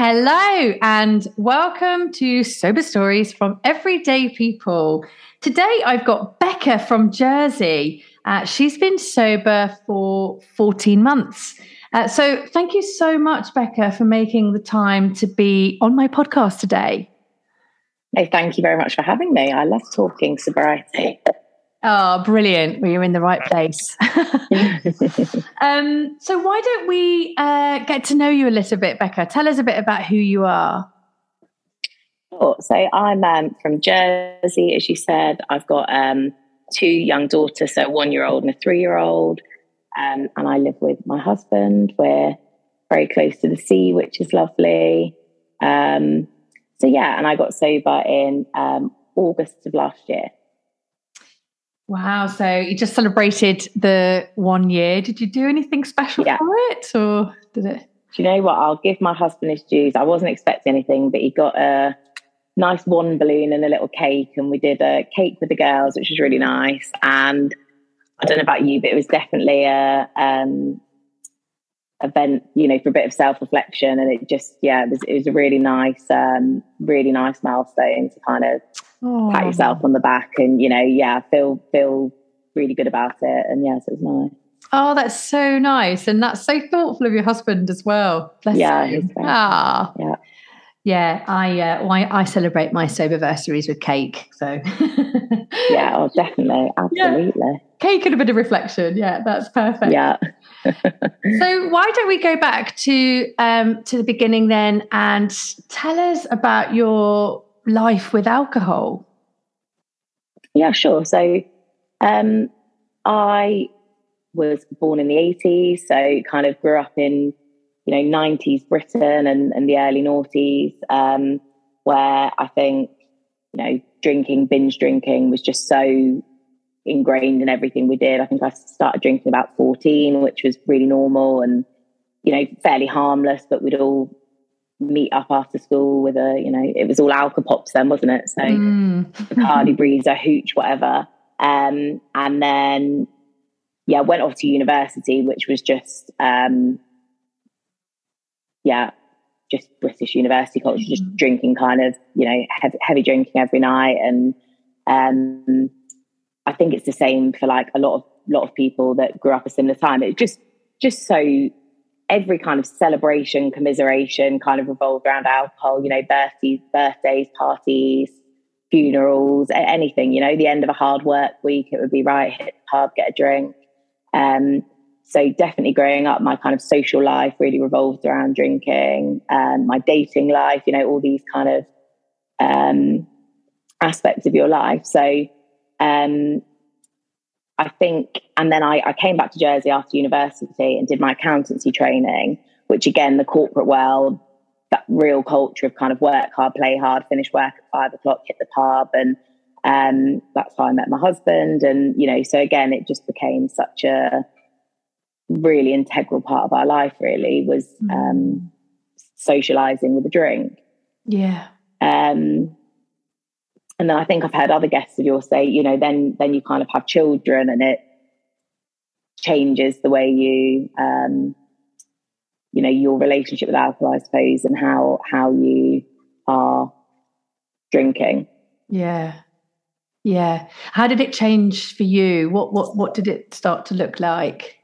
Hello, and welcome to Sober Stories from Everyday People. Today I've got Becca from Jersey. Uh, she's been sober for 14 months. Uh, so thank you so much, Becca, for making the time to be on my podcast today. Hey, thank you very much for having me. I love talking sobriety. Oh, brilliant. Well, you're in the right place. um, so, why don't we uh, get to know you a little bit, Becca? Tell us a bit about who you are. Sure. So, I'm um, from Jersey, as you said. I've got um, two young daughters, so one year old and a three year old. Um, and I live with my husband. We're very close to the sea, which is lovely. Um, so, yeah, and I got sober in um, August of last year. Wow. So you just celebrated the one year. Did you do anything special yeah. for it or did it? Do you know what? I'll give my husband his dues. I wasn't expecting anything, but he got a nice one balloon and a little cake. And we did a cake with the girls, which was really nice. And I don't know about you, but it was definitely a um, event, you know, for a bit of self reflection. And it just, yeah, it was, it was a really nice, um, really nice milestone to kind of oh. pat yourself on the back and you know yeah feel feel really good about it and yes it was nice Oh, that's so nice, and that's so thoughtful of your husband as well. Bless yeah, ah, yeah, yeah. I uh, well, I, I celebrate my soberversaries with cake. So yeah, oh, definitely, absolutely. Yeah. Cake and a bit of reflection. Yeah, that's perfect. Yeah. so why don't we go back to um, to the beginning then and tell us about your life with alcohol? Yeah, sure. So um, I was born in the 80s, so kind of grew up in, you know, 90s Britain and, and the early noughties, um, where I think, you know, drinking, binge drinking was just so ingrained in everything we did. I think I started drinking about 14, which was really normal and, you know, fairly harmless, but we'd all meet up after school with a, you know, it was all alcohol pops then, wasn't it? So mm. Bacardi, Breezer, Hooch, whatever. Um, and then, yeah, went off to university, which was just, um, yeah, just British university culture, mm. just drinking kind of, you know, heavy, heavy drinking every night. And um, I think it's the same for like a lot of, lot of people that grew up a similar time. It just, just so every kind of celebration, commiseration kind of revolved around alcohol, you know, birthdays, birthdays, parties, funerals, anything, you know, the end of a hard work week, it would be right, hit the pub, get a drink. Um, so definitely growing up, my kind of social life really revolved around drinking, um, my dating life, you know, all these kind of um, aspects of your life. So um, I think, and then I, I came back to Jersey after university and did my accountancy training, which again, the corporate world, that real culture of kind of work hard, play hard, finish work at five o'clock, hit the pub. And um, that's how I met my husband. And, you know, so again, it just became such a really integral part of our life, really, was mm. um, socializing with a drink. Yeah. Um, and then I think I've had other guests of yours say, you know, then then you kind of have children and it changes the way you um, you know, your relationship with alcohol, I suppose, and how how you are drinking. Yeah. Yeah. How did it change for you? What what what did it start to look like?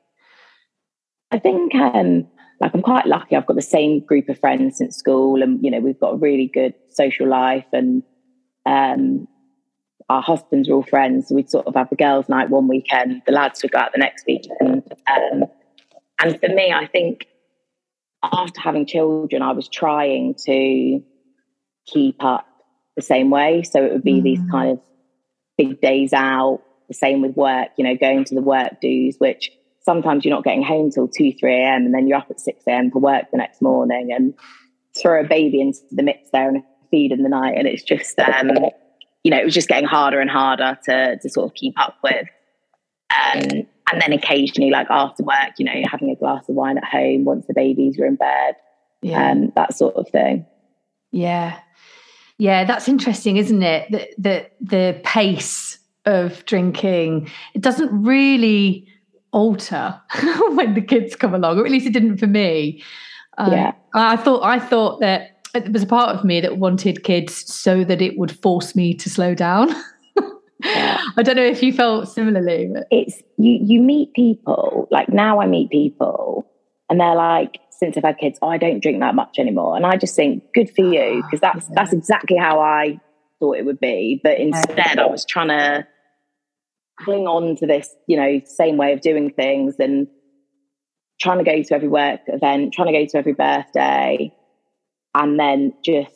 I think um like I'm quite lucky. I've got the same group of friends since school and you know, we've got a really good social life and um, our husbands are all friends. We'd sort of have the girls' night one weekend, the lads would go out the next weekend. Um, and for me, I think after having children, I was trying to keep up the same way. So it would be mm. these kind of big days out, the same with work, you know, going to the work dues, which sometimes you're not getting home till 2, 3 a.m. and then you're up at 6 a.m. for work the next morning. And throw a baby into the mix there and feed in the night, and it's just um, you know it was just getting harder and harder to to sort of keep up with. Um, and then occasionally, like after work, you know, having a glass of wine at home once the babies were in bed, yeah. um, that sort of thing. Yeah, yeah, that's interesting, isn't it? The the, the pace of drinking it doesn't really alter when the kids come along, or at least it didn't for me. Um, yeah, I thought I thought that there was a part of me that wanted kids so that it would force me to slow down. yeah. I don't know if you felt similarly. But. It's you. You meet people like now. I meet people, and they're like, since I've had kids, oh, I don't drink that much anymore, and I just think, good for you, ah, because that's yeah. that's exactly how I thought it would be. But instead, I was trying to cling on to this, you know, same way of doing things and trying to go to every work event, trying to go to every birthday, and then just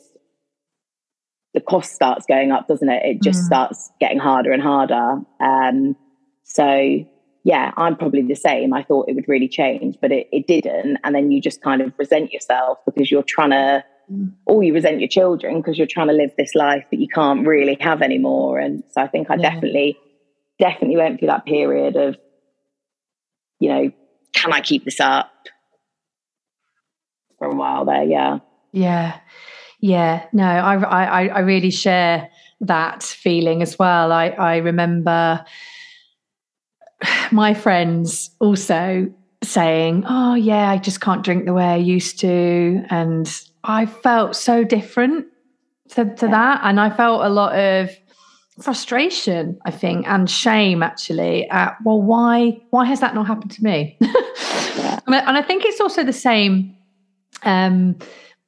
the cost starts going up, doesn't it? It just mm. starts getting harder and harder. Um, so yeah, I'm probably the same. I thought it would really change, but it, it didn't. And then you just kind of resent yourself because you're trying to, mm. or you resent your children because you're trying to live this life that you can't really have anymore. And so I think I yeah. definitely, definitely went through that period of, you know, can I keep this up for a while there? Yeah. Yeah. Yeah. No, I, I, I really share that feeling as well. I, I remember my friends also saying, Oh, yeah, I just can't drink the way I used to. And I felt so different to, to yeah. that. And I felt a lot of frustration, I think, and shame actually at, well, why, why has that not happened to me? yeah. and, I, think it's also the same. Um,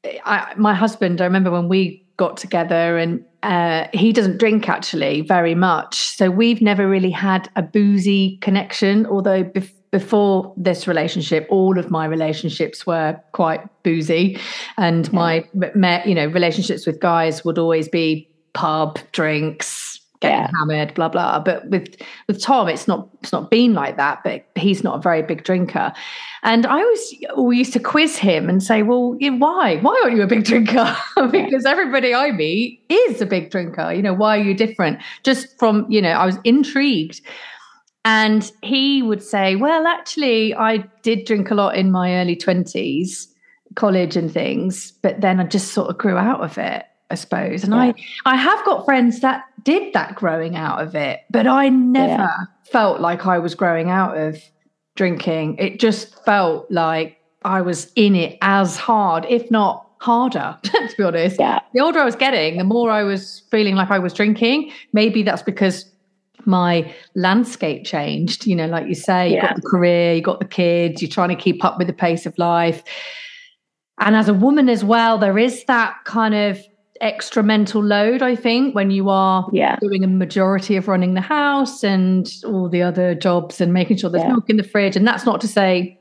I, my husband, I remember when we got together and uh, he doesn't drink actually very much. So we've never really had a boozy connection, although bef- before this relationship, all of my relationships were quite boozy. And my, you know, relationships with guys would always be pub, drinks, getting yeah. hammered, blah blah. But with with Tom, it's not it's not been like that. But he's not a very big drinker, and I always we used to quiz him and say, "Well, why? Why aren't you a big drinker? because everybody I meet is a big drinker. You know, why are you different? Just from you know, I was intrigued." And he would say, Well, actually, I did drink a lot in my early 20s, college and things, but then I just sort of grew out of it. I suppose. And yeah. I I have got friends that did that growing out of it, but I never yeah. felt like I was growing out of drinking. It just felt like I was in it as hard, if not harder, to be honest. Yeah. The older I was getting, the more I was feeling like I was drinking. Maybe that's because my landscape changed. You know, like you say, you yeah. got the career, you got the kids, you're trying to keep up with the pace of life. And as a woman as well, there is that kind of extra mental load, I think, when you are yeah. doing a majority of running the house and all the other jobs and making sure there's yeah. milk in the fridge. And that's not to say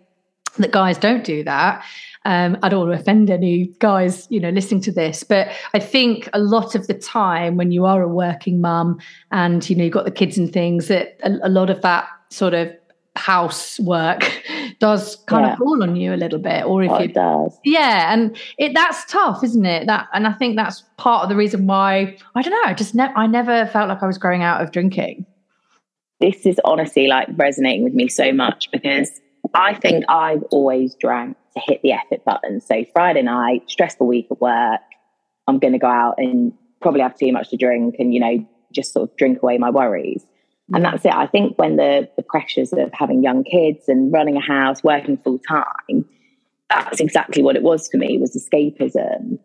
that guys don't do that. Um, I don't want to offend any guys, you know, listening to this, but I think a lot of the time when you are a working mum and you know you've got the kids and things, that a, a lot of that sort of housework does kind yeah. of fall on you a little bit or if oh, it does. Yeah and it that's tough isn't it? That and i think that's part of the reason why i don't know i just never i never felt like i was growing out of drinking. This is honestly like resonating with me so much because i think i've always drank to hit the effort button. So friday night stressful week at work i'm going to go out and probably have too much to drink and you know just sort of drink away my worries and that's it. I think when the, the pressures of having young kids and running a house, working full time, that's exactly what it was for me was escapism.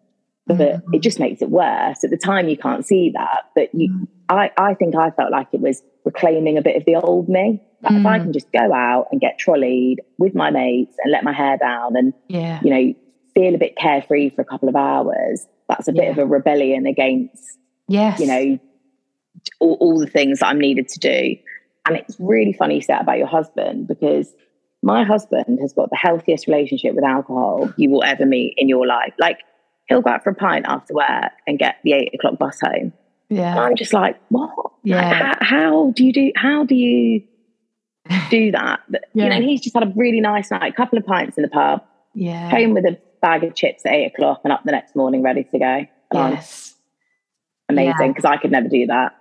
But mm-hmm. it just makes it worse. At the time, you can't see that. But you, mm-hmm. I, I think I felt like it was reclaiming a bit of the old me. Like mm-hmm. if I mm. can just go out and get trolleyed with my mates and let my hair down and, yeah. you know, feel a bit carefree for a couple of hours, that's a bit yeah. of a rebellion against, yes. you know, all, all the things that I'm needed to do. And it's really funny you say about your husband because my husband has got the healthiest relationship with alcohol you will ever meet in your life. Like he'll go out for a pint after work and get the eight o'clock bus home. Yeah. And I'm just like, what? Yeah. Like, how, how, do you do, how do you do that? But, yeah. You know, he's just had a really nice night, a couple of pints in the pub. Yeah. Home with a bag of chips at eight o'clock and up the next morning ready to go. yes. Amazing because yeah. I could never do that.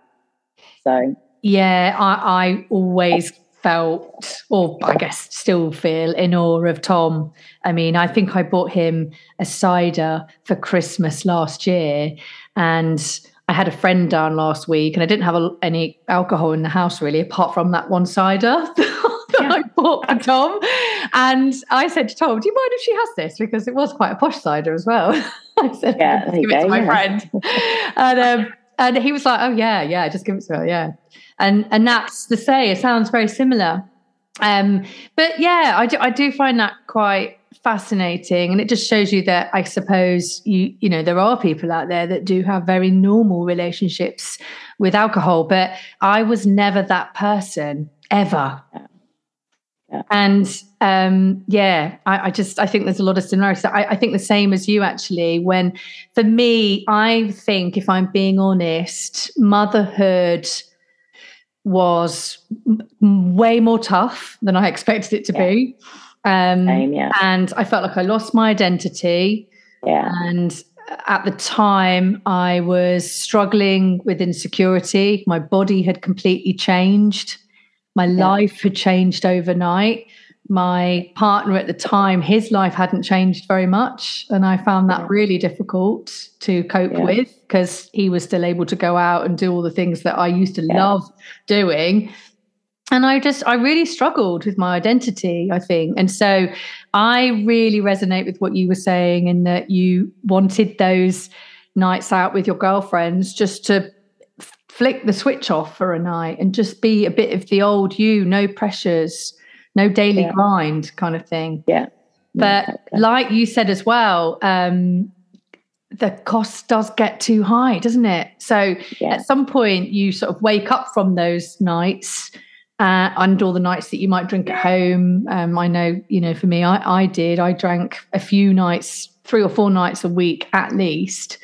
So yeah, I, I always felt, or I guess still feel, in awe of Tom. I mean, I think I bought him a cider for Christmas last year, and I had a friend down last week, and I didn't have a, any alcohol in the house really, apart from that one cider. that I bought for Tom. And I said to Tom, Do you mind if she has this? Because it was quite a posh cider as well. I said, yeah, give it to my yeah. friend. and um, and he was like, Oh yeah, yeah, just give it to her, yeah. And and that's the say, it sounds very similar. Um, but yeah, I do, I do find that quite fascinating and it just shows you that i suppose you you know there are people out there that do have very normal relationships with alcohol but i was never that person ever and um, yeah, I, I, just I think there's a lot of similarities. I, I, think the same as you actually. When for me, I think if I'm being honest, motherhood was way more tough than I expected it to yeah. be. Um, Same, yeah. And I felt like I lost my identity. Yeah. And at the time, I was struggling with insecurity. My body had completely changed. My yeah. life had changed overnight. My partner at the time, his life hadn't changed very much. And I found that really difficult to cope yeah. with because he was still able to go out and do all the things that I used to love doing. And I just, I really struggled with my identity, I think. And so I really resonate with what you were saying, in that you wanted those nights out with your girlfriends just to flick the switch off for a night and just be a bit of the old you, no pressures, no daily yeah. grind kind of thing. Yeah. But like you said as well, um, the cost does get too high, doesn't it? So yeah. at some point, you sort of wake up from those nights uh, and all the nights that you might drink at home. Um, I know, you know, for me, I, I did. I drank a few nights, three or four nights a week at least.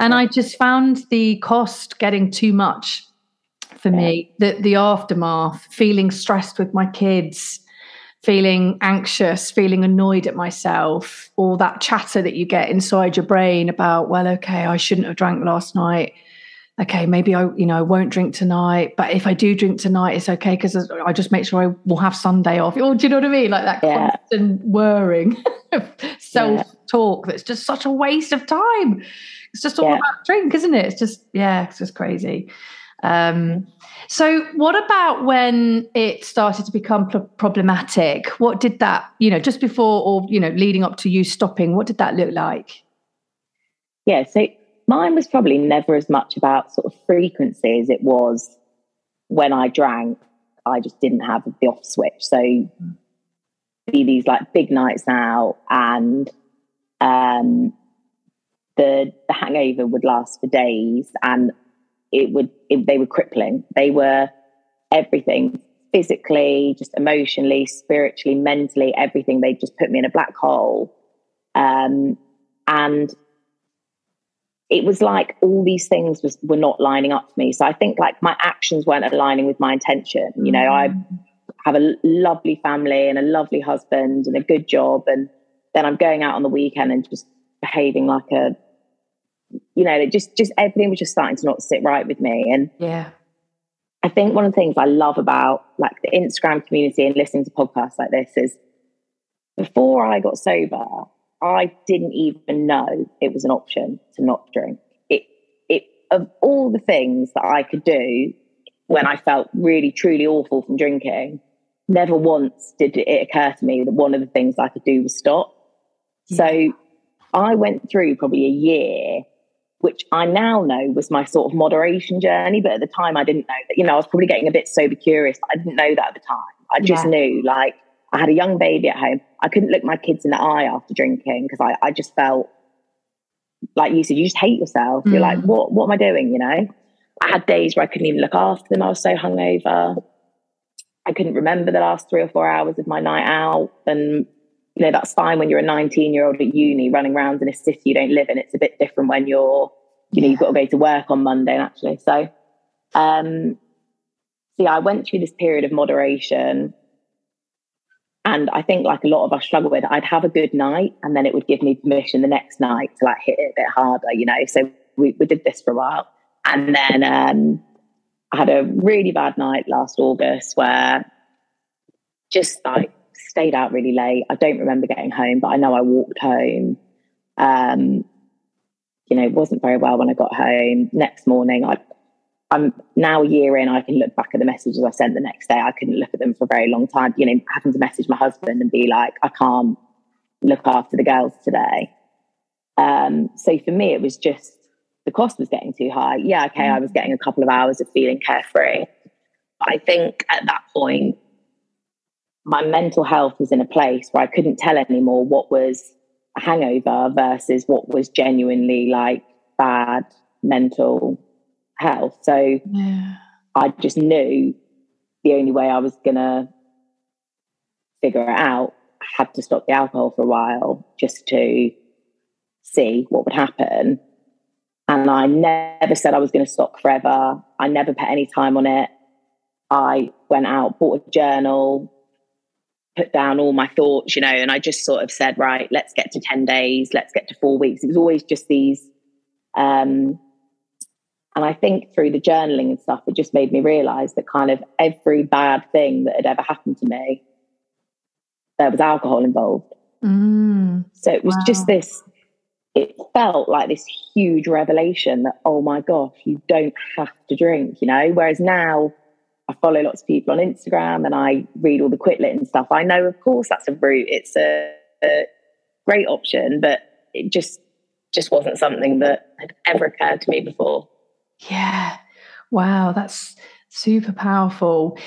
And I just found the cost getting too much for me. The the aftermath, feeling stressed with my kids, feeling anxious, feeling annoyed at myself, all that chatter that you get inside your brain about, well, okay, I shouldn't have drank last night. Okay, maybe I, you know, I won't drink tonight. But if I do drink tonight, it's okay because I just make sure I will have Sunday off. Or do you know what I mean? Like that yeah. constant worrying, self talk that's just such a waste of time. It's just all yeah. about drink, isn't it? It's just yeah, it's just crazy. Um, so, what about when it started to become problematic? What did that, you know, just before or you know, leading up to you stopping? What did that look like? Yeah, so mine was probably never as much about sort of frequency as it was when I drank. I just didn't have the off switch. So, be these like big nights out and um the the hangover would last for days and it would it, they were crippling. They were everything physically just emotionally spiritually mentally everything. They just put me in a black hole. Um, and it was like all these things was were not lining up for me. So i think like my actions weren't aligning with my intention. You know i have a lovely family and a lovely husband and a good job. And then i'm going out on the weekend and just behaving like a you know, it just just everything was just starting to not sit right with me. And yeah. I think one of the things I love about like the Instagram community and listening to podcasts like this is before I got sober, I didn't even know it was an option to not drink. It it of all the things that I could do when I felt really truly awful from drinking, never once did it occur to me that one of the things I could do was stop. Yeah. So I went through probably a year which I now know was my sort of moderation journey. But at the time, I didn't know that, you know, I was probably getting a bit sober curious. I didn't know that at the time. I just yeah. knew like I had a young baby at home. I couldn't look my kids in the eye after drinking because I, I just felt like you said, you just hate yourself. Mm. You're like, mm. what, what am I doing? You know, I had days where I couldn't even look after them. I was so hungover. I couldn't remember the last three or four hours of my night out. And you know, that's fine when you're a 19 year old at uni running around in a city you don't live in. It's a bit different when you're, you know, you've got to go to work on Monday actually. So, um, yeah, I went through this period of moderation. and I think like a lot of us struggle with, I'd have a good night and then it would give me permission the next night to like hit it a bit harder, you know. So we, we did this for a while. And then um, I had a really bad night last August where just like stayed out really late. I don't remember getting home, but I know I walked home. Um, you know, wasn't very well when I got home. Next morning, I I'm now a year in, I can look back at the messages I sent the next day. I couldn't look at them for a very long time. You know, having to message my husband and be like, I can't look after the girls today. Um, so for me, it was just the cost was getting too high. Yeah, okay, I was getting a couple of hours of feeling carefree. But I think at that point, my mental health was in a place where I couldn't tell anymore what was a hangover versus what was genuinely like bad mental health. So yeah. I just knew the only way I was going to figure it out, I had to stop the alcohol for a while just to see what would happen. And I never said I was going to stop forever. I never put any time on it. I went out, bought a journal, put down all my thoughts, you know, and I just sort of said, right, let's get to 10 days, let's get to four weeks. It was always just these um, and I think through the journaling and stuff, it just made me realize that kind of every bad thing that had ever happened to me, there was alcohol involved. Mm, so it was wow. just this, it felt like this huge revelation that, oh my gosh, you don't have to drink, you know? Whereas now I follow lots of people on Instagram and I read all the Quit Lit and stuff. I know, of course, that's a route, it's a, a great option, but it just, just wasn't something that had ever occurred to me before. Yeah. Wow, that's super powerful.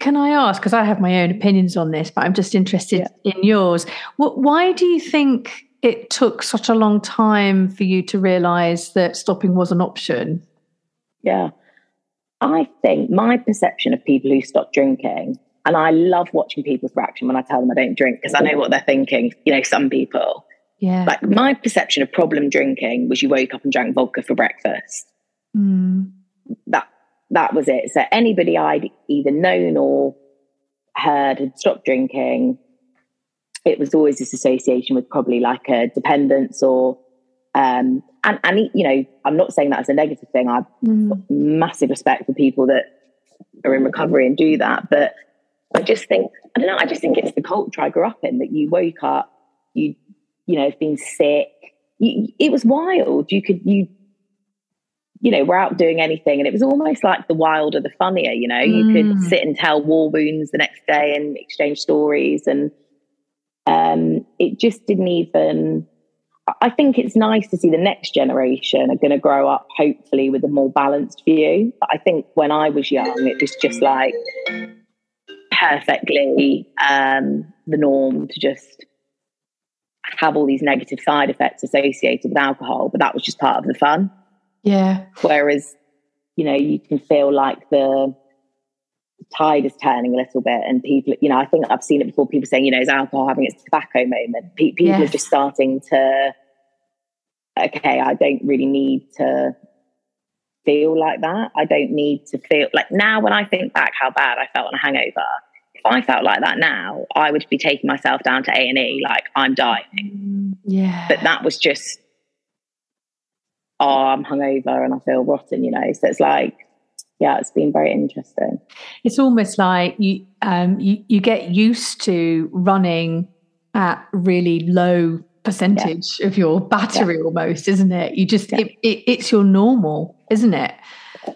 Can I ask, because I have my own opinions on this, but I'm just interested yeah. in yours. What, why do you think it took such a long time for you to realize that stopping was an option? Yeah. I think my perception of people who stop drinking, and I love watching people's reaction when I tell them I don't drink because I know what they're thinking. You know, some people. Yeah. Like my perception of problem drinking was you woke up and drank vodka for breakfast. Mm. That that was it. So anybody I'd either known or heard had stopped drinking, it was always this association with probably like a dependence or um and and you know I'm not saying that as a negative thing. I've mm. massive respect for people that are in recovery and do that, but I just think I don't know. I just think it's the culture I grew up in that you woke up, you you know, have been sick. You, it was wild. You could you you know, we're out doing anything. And it was almost like the wilder, the funnier, you know, you could mm. sit and tell war wounds the next day and exchange stories. And um, it just didn't even, I think it's nice to see the next generation are going to grow up, hopefully, with a more balanced view. But I think when I was young, it was just like perfectly um, the norm to just have all these negative side effects associated with alcohol. But that was just part of the fun. Yeah. Whereas, you know, you can feel like the tide is turning a little bit and people, you know, I think I've seen it before, people saying, you know, is alcohol having its tobacco moment? Pe- people are just starting to, okay, I don't really need to feel like that. I don't need to feel like now when I think back how bad I felt on a hangover, if I felt like that now, I would be taking myself down to A and E like I'm dying. Yeah. But that was just oh, I'm hungover and I feel rotten, you know. So it's like, yeah, it's been very interesting. It's almost like you um, you, you get used to running at really low percentage yeah. of your battery yeah. almost, isn't it? You just yeah. it, it, it's your normal, isn't it?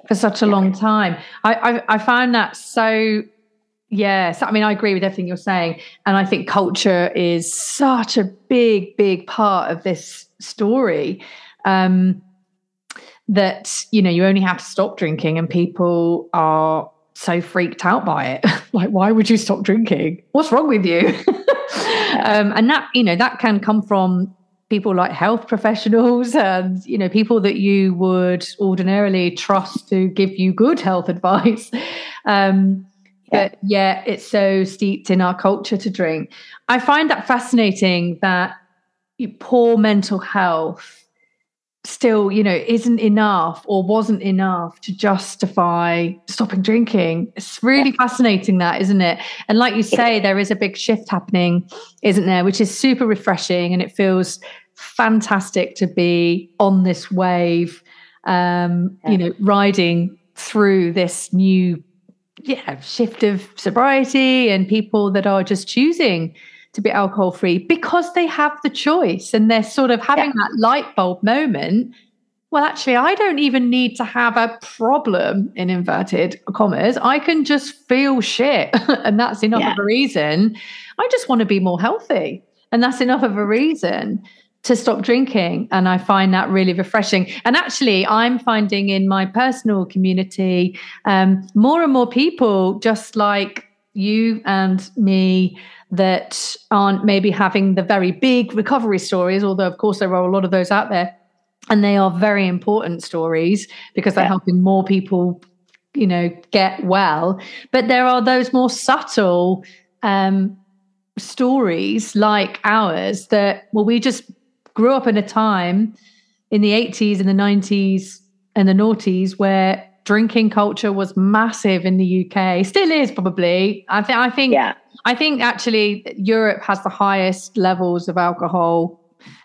For such a long time. I, I I found that so Yes, I mean I agree with everything you're saying, and I think culture is such a big, big part of this story. Um, that you know you only have to stop drinking and people are so freaked out by it. Like why would you stop drinking? What's wrong with you? Um, and that you know that can come from people like health professionals and you know people that you would ordinarily trust to give you good health advice. Um, yeah. but yeah it's so steeped in our culture to drink. I find that fascinating that poor mental health still, you know, isn't enough or wasn't enough to justify stopping drinking. It's really yeah. fascinating, that, isn't it? And like you say, there is a big shift happening, isn't there? Which is super refreshing and it feels fantastic to be on this wave, um, yeah. you know, riding through this new yeah, shift of sobriety and people that are just choosing to be alcohol free because they have the choice and they're sort of having yeah. that light bulb moment. Well, actually, I don't even need to have a problem in inverted commas. I can just feel shit. and that's enough yeah. of a reason. I just want to be more healthy. And that's enough of a reason to stop drinking. And I find that really refreshing. And actually, I'm finding in my personal community um, more and more people just like you and me that aren't maybe having the very big recovery stories, although, of course, there are a lot of those out there. And they are very important stories because they're yeah. helping more people, you know, get well. But there are those more subtle um, stories like ours that, well, we just grew up in a time in the 80s and the 90s and the noughties where drinking culture was massive in the UK. Still is probably. I think I think yeah. I think actually Europe has the highest levels of alcohol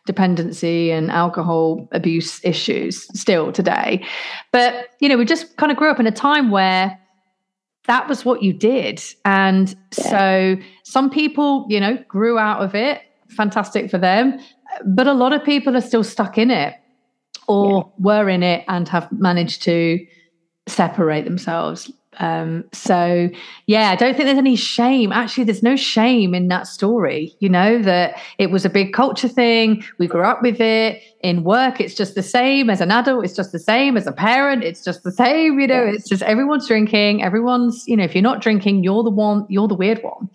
dependency and alcohol abuse issues still today. But you know, we just kind of grew up in a time where that was what you did. And yeah. so some people, you know, grew out of it. Fantastic for them. But a lot of people are still stuck in it or yeah. were in it and have managed to separate themselves. Um, so yeah, I don't think there's any shame. Actually, there's no shame in that story. You know that it was a big culture thing. We grew up with it. In work, it's just the same. As an adult, it's just the same. As a parent, it's just the same. You know, it's just everyone's drinking. Everyone's you know, if you're not drinking, you're the one. You're the weird one.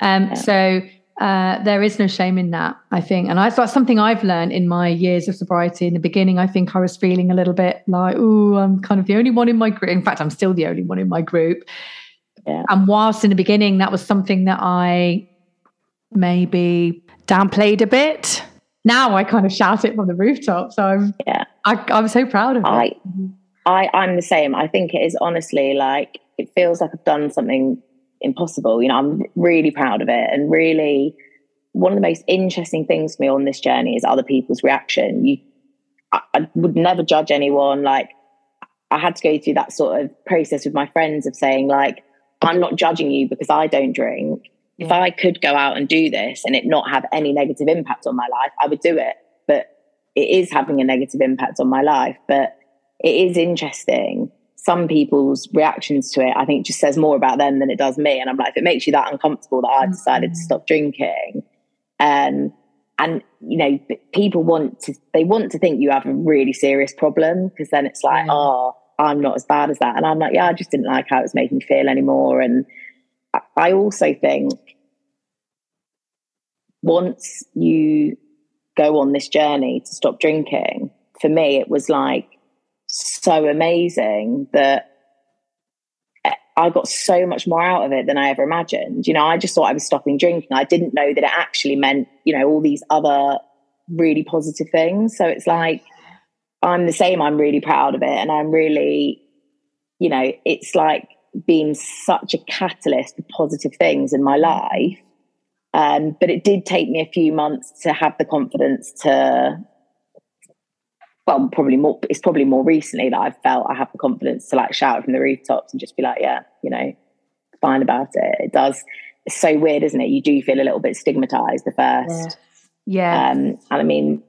Um, yeah. So uh, there is no shame in that, I think. And I, that's something I've learned in my years of sobriety. In the beginning, I think I was feeling a little bit like, oh, I'm kind of the only one in my group. In fact, I'm still the only one in my group. Yeah. And whilst in the beginning, that was something that I maybe downplayed a bit. Now I kind of shout it from the rooftop. So I'm, yeah. I, I'm so proud of I, it. I, I'm the same. I think it is honestly like, it feels like I've done something impossible. You know, I'm really proud of it. And really, one of the most interesting things for me on this journey is other people's reaction. You, I, I would never judge anyone. Like, I had to go through that sort of process with my friends of saying, like, I'm not judging you because I don't drink. Yeah. If I could go out and do this and it not have any negative impact on my life, I would do it. But it is having a negative impact on my life. But it is interesting some people's reactions to it, I think just says more about them than it does me. And I'm like, if it makes you that uncomfortable that I decided to stop drinking, um, and you know, people want to they want to think you have a really serious problem because then it's like, oh, I'm not as bad as that. And I'm like, yeah, I just didn't like how it was making me feel anymore. And I also think once you go on this journey to stop drinking, for me, it was like so amazing that I got so much more out of it than I ever imagined. You know, I just thought I was stopping drinking. I didn't know that it actually meant, you know, all these other really positive things. So it's like, I'm the same. I'm really proud of it. And I'm really, you know, it's like being such a catalyst for positive things in my life. Um, but it did take me a few months to have the confidence to well, probably more, it's probably more recently that I've felt I have the confidence to like shout from the rooftops and just be like, yeah, you know, fine about it. It does. It's so weird, isn't it? You do feel a little bit stigmatized the first. Yeah. yeah. Um, and I mean,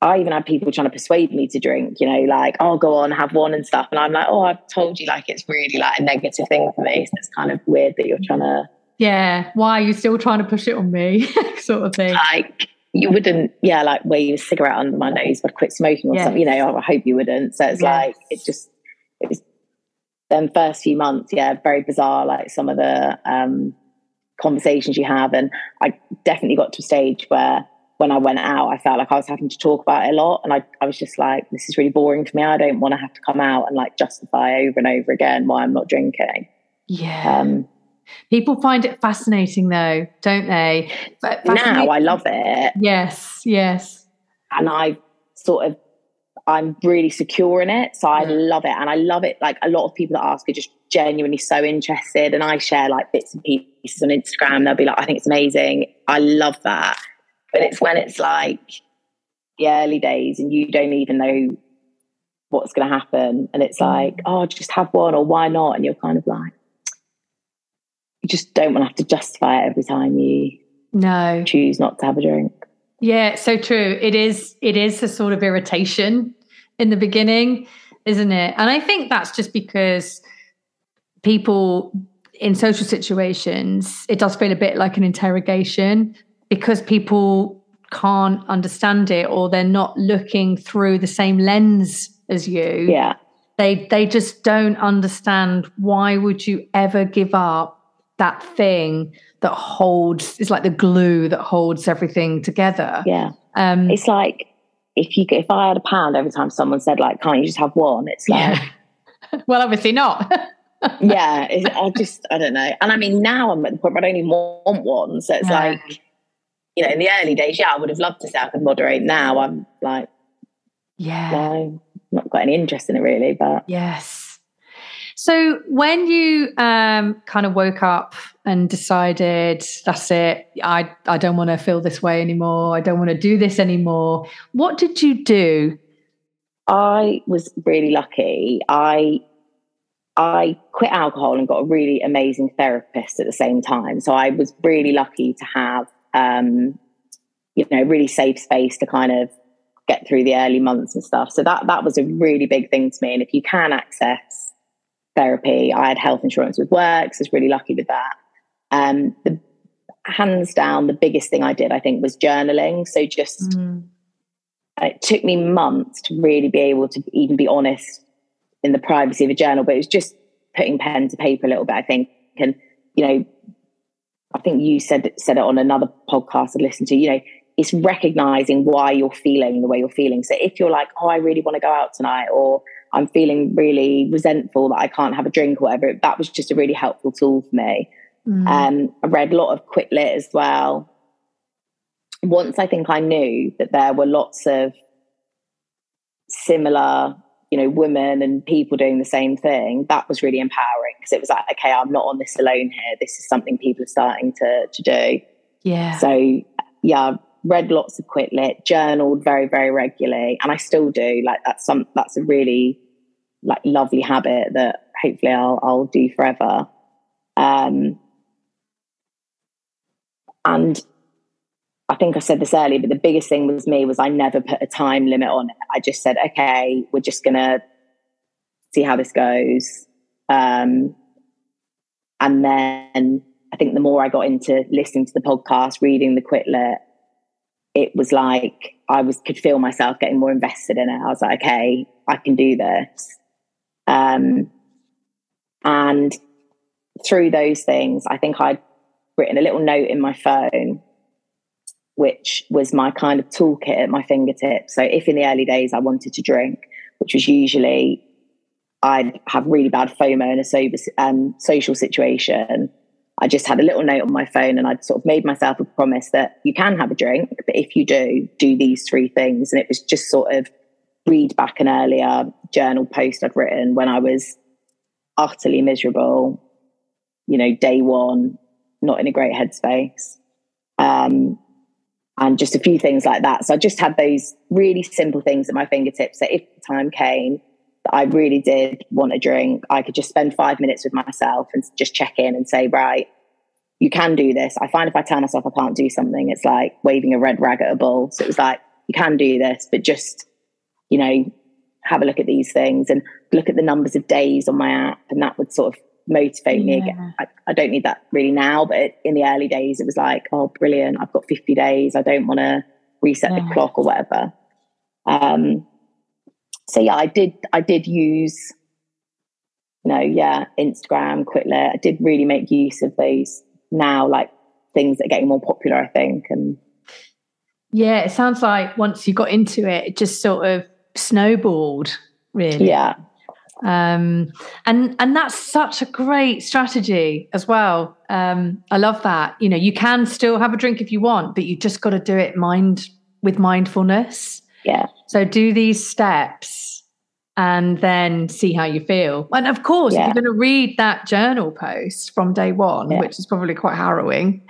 I even had people trying to persuade me to drink, you know, like, oh, go on, have one and stuff. And I'm like, oh, I've told you, like, it's really like a negative thing for me. So it's kind of weird that you're trying to. Yeah. Why are you still trying to push it on me? sort of thing. Like, you wouldn't, yeah, like wave a cigarette under my nose, but quit smoking or yes. something. You know, I hope you wouldn't. So it's yes. like it just it was them first few months, yeah, very bizarre. Like some of the um, conversations you have, and I definitely got to a stage where when I went out, I felt like I was having to talk about it a lot, and I I was just like, this is really boring for me. I don't want to have to come out and like justify over and over again why I'm not drinking. Yeah. Um, People find it fascinating though, don't they? Now I love it. Yes, yes. And I sort of I'm really secure in it. So I mm. love it. And I love it. Like a lot of people that ask are just genuinely so interested. And I share like bits and pieces on Instagram. They'll be like, I think it's amazing. I love that. But it's when it's like the early days and you don't even know what's going to happen. And it's like, mm. oh, just have one or why not? And you're kind of like, you just don't want to have to justify it every time you no choose not to have a drink. Yeah, so true. It is it is a sort of irritation in the beginning, isn't it? And I think that's just because people in social situations, it does feel a bit like an interrogation because people can't understand it or they're not looking through the same lens as you. Yeah. They they just don't understand why would you ever give up that thing that holds is like the glue that holds everything together. Yeah. Um it's like if you if I had a pound every time someone said like, "Can't you just have one?" It's like, yeah. well, obviously not. yeah, I just I don't know. And I mean, now I'm at the point where I don't even want one. So it's yeah. like, you know, in the early days, yeah, I would have loved to say I could moderate. Now I'm like, yeah, no, not got any interest in it really. But yes. So when you um, kind of woke up and decided that's it, I I don't want to feel this way anymore. I don't want to do this anymore. What did you do? I was really lucky. I I quit alcohol and got a really amazing therapist at the same time. So I was really lucky to have um, you know really safe space to kind of get through the early months and stuff. So that that was a really big thing to me. And if you can access therapy. I had health insurance with work, so I was really lucky with that. Um, the hands down, the biggest thing I did, I think, was journaling. So just mm. it took me months to really be able to even be honest in the privacy of a journal, but it was just putting pen to paper a little bit, I think. And, you know, I think you said said it on another podcast I listened to, you know, it's recognizing why you're feeling the way you're feeling. So if you're like, oh, I really want to go out tonight, or I'm feeling really resentful that I can't have a drink or whatever, that was just a really helpful tool for me. Mm. Um, I read a lot of Quit Lit as well. Once I think I knew that there were lots of similar, you know, women and people doing the same thing, that was really empowering because it was like, okay, I'm not on this alone here. This is something people are starting to to do. Yeah. So yeah, read lots of Quit Lit, journaled very, very regularly, and I still do. Like that's some that's a really like lovely habit that hopefully I'll I'll do forever. Um, and I think I said this earlier, but the biggest thing was me was I never put a time limit on it. I just said, okay, we're just gonna see how this goes. Um, and then I think the more I got into listening to the podcast, reading the Quit Lit, it was like I was could feel myself getting more invested in it. I was like, okay, I can do this. Um, and through those things, I think I'd written a little note in my phone, which was my kind of toolkit at my fingertips. So if in the early days I wanted to drink, which was usually I'd have really bad FOMO in a sober um, social situation, I just had a little note on my phone and I'd sort of made myself a promise that you can have a drink, but if you do, do these three things. And it was just sort of read back an earlier journal post I'd written when I was utterly miserable, you know, day one, not in a great headspace. Um, and just a few things like that. So I just had those really simple things at my fingertips that if the time came, I really did want a drink, I could just spend five minutes with myself and just check in and say, right, you can do this. I find if I tell myself I can't do something, it's like waving a red rag at a bull. So it was like, you can do this, but just, you know, have a look at these things and look at the numbers of days on my app. And that would sort of motivate me again. I, I, don't need that really now, but in the early days, it was like, oh, brilliant. I've got 50 days. I don't want to reset yeah. the clock or whatever. Um, so yeah, I did I did use you know, yeah, Instagram, Quit Lit. I did really make use of those now, like things that are getting more popular, I think. And yeah, it sounds like once you got into it, it just sort of snowballed, really. Yeah. Um, and and that's such a great strategy as well. Um, I love that. You know, you can still have a drink if you want, but you just got to do it mind with mindfulness. Yeah So do these steps and then see how you feel. And of course, yeah. if you're going to read that journal post from day one, yeah. which is probably quite harrowing,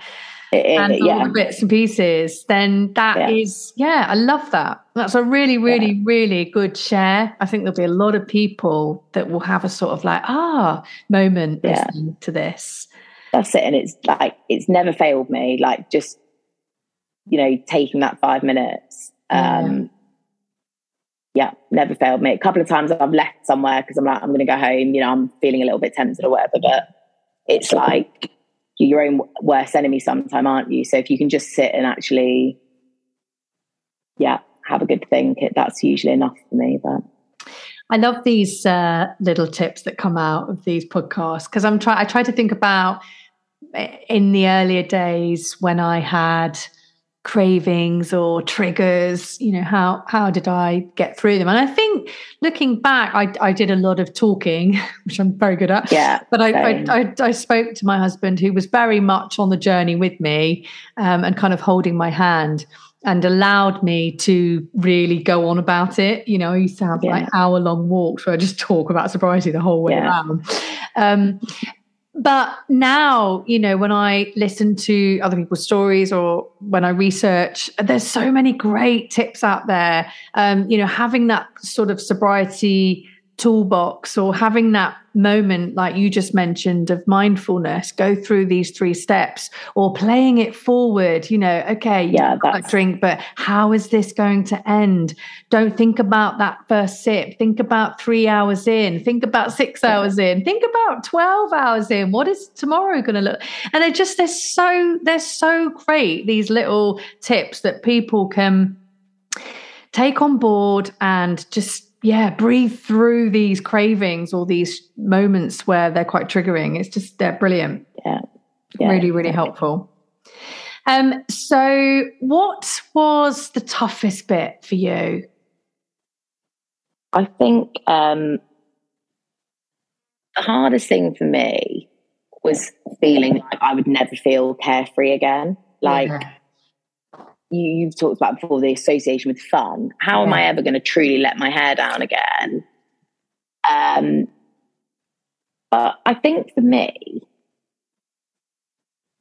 it, it, and all the bits and pieces, then that yeah. is yeah. I love that. That's a really, really, yeah. really good share. I think there'll be a lot of people that will have a sort of like ah moment yeah. listening to this. That's it, and it's like it's never failed me. Like just you know, taking that five minutes. Um, yeah, never failed me. A couple of times I've left somewhere because I'm like, I'm going to go home. You know, I'm feeling a little bit tempted or whatever. But it's like you're your own worst enemy sometime, aren't you? So if you can just sit and actually, yeah, have a good think, that's usually enough for me. But I love these uh, little tips that come out of these podcasts because I'm try I try to think about eh, in the earlier days when I had cravings or triggers you know how how did i get through them? And i think looking back i, I did a lot of talking which i'm very good at. Yeah but I, I, I, I spoke to my husband who was very much on the journey with me um, and kind of holding my hand and allowed me to really go on about it. You know i used to have yeah. like hour long walks where i just talk about sobriety the whole way yeah. around. Um, but now you know when i listen to other people's stories or when i research there's so many great tips out there. Um, you know having that sort of sobriety toolbox or having that moment like you just mentioned of mindfulness go through these three steps or playing it forward you know okay yeah that drink but how is this going to end? Don't think about that first sip. Think about three hours in. Think about six hours in. Think about 12 hours in. What is tomorrow going to look? And they're just they're so they're so great these little tips that people can take on board and just yeah, breathe through these cravings or these moments where they're quite triggering. It's just they're brilliant. Yeah. yeah really, really helpful. Um, so what was the toughest bit for you? I think um, the hardest thing for me was feeling like I would never feel carefree again. Like yeah you, have talked about before the association with fun. How am I ever going to truly let my hair down again? Um, but I think for me,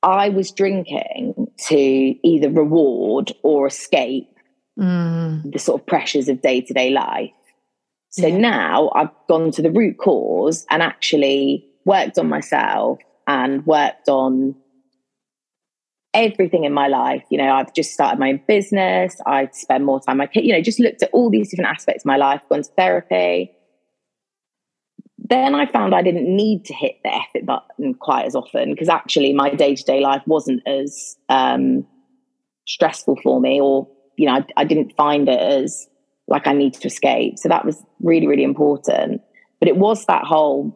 I was drinking to either reward or escape mm. the sort of pressures of day to day life. So yeah. now I've gone to the root cause and actually worked on myself and worked on everything in my life. You know, I've just started my own business. I spend more time, my you know, just looked at all these different aspects of my life, gone to therapy. Then I found I didn't need to hit the effort button quite as often because actually my day to day life wasn't as um, stressful for me, or you know, I, I didn't find it as like I needed to escape. So that was really, really important. But it was that whole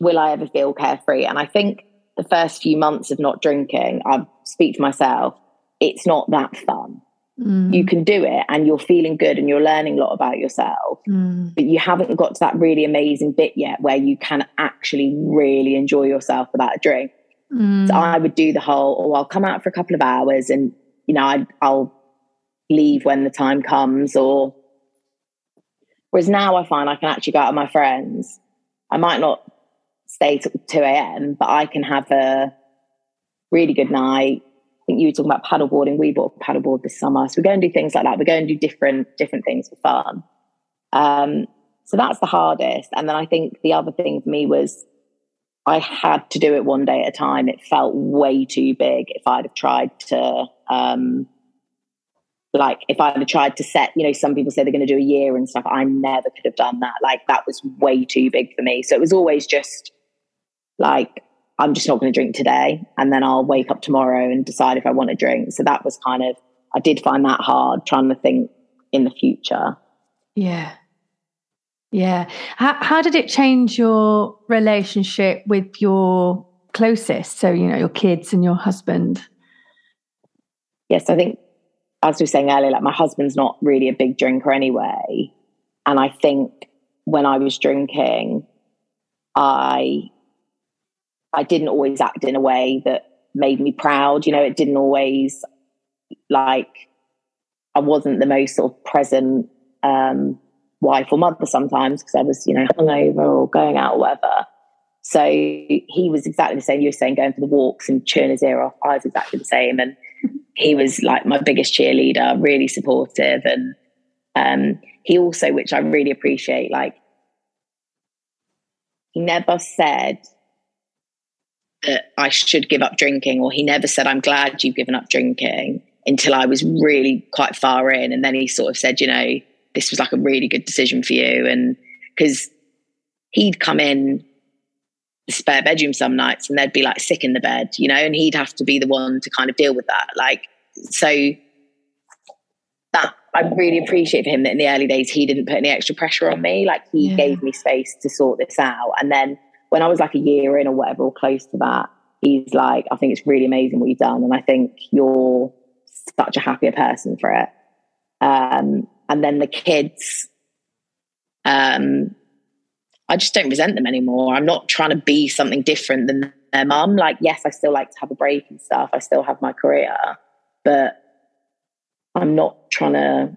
will I ever feel carefree? And I think the first few months of not drinking, I speak to myself, it's not that fun. Mm. You can do it and you're feeling good and you're learning a lot about yourself, mm. but you haven't got to that really amazing bit yet where you can actually really enjoy yourself without a drink. Mm. So I would do the whole, oh, I'll come out for a couple of hours and, you know, I, I'll leave when the time comes or, whereas now I find I can actually go out with my friends. I might not stay till 2 a.m., but I can have a really good night. I think you were talking about paddleboarding. We bought a paddleboard this summer. So we go and do things like that. We go and do different, different things for fun. Um, so that's the hardest. And then I think the other thing for me was I had to do it one day at a time. It felt way too big if I'd have tried to, um, like if I'd have tried to set, you know, some people say they're going to do a year and stuff. I never could have done that. Like that was way too big for me. So it was always just like I'm just not going to drink today. And then I'll wake up tomorrow and decide if I want to drink. So that was kind of, I did find that hard trying to think in the future. Yeah. Yeah. How, how did it change your relationship with your closest? So, you know, your kids and your husband? Yes, I think, as we were saying earlier, like my husband's not really a big drinker anyway. And I think when I was drinking, I I didn't always act in a way that made me proud. You know, it didn't always like I wasn't the most sort of present um, wife or mother sometimes because I was, you know, hungover or going out or whatever. So he was exactly the same. You were saying going for the walks and chewing his ear off. I was exactly the same. And he was like my biggest cheerleader, really supportive. And um, he also, which I really appreciate, like he never said that I should give up drinking, or he never said, I'm glad you've given up drinking until I was really quite far in. And then he sort of said, you know, this was like a really good decision for you. And because he'd come in the spare bedroom some nights and they'd be like sick in the bed, you know, and he'd have to be the one to kind of deal with that. Like, so that I really appreciate for him that in the early days he didn't put any extra pressure on me. Like he yeah. gave me space to sort this out. And then when I was like a year in or whatever, or close to that, he's like, I think it's really amazing what you've done. And I think you're such a happier person for it. Um, and then the kids, um, I just don't resent them anymore. I'm not trying to be something different than their mum. Like, yes, I still like to have a break and stuff. I still have my career, but I'm not trying to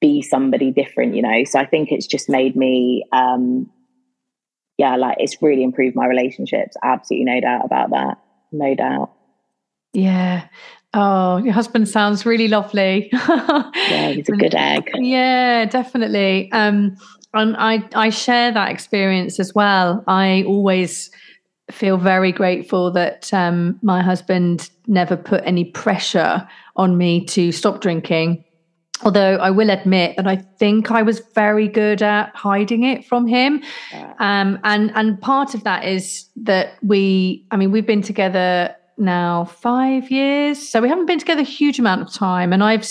be somebody different, you know. So I think it's just made me um, yeah, like it's really improved my relationships. Absolutely no doubt about that. No doubt. Yeah. Oh, your husband sounds really lovely. yeah, he's a good egg. Yeah, definitely. Um, and I, I share that experience as well. I always feel very grateful that um, my husband never put any pressure on me to stop drinking. Although I will admit that I think I was very good at hiding it from him. Um, and and part of that is that we, I mean, we've been together now five years, so we haven't been together a huge amount of time. And I've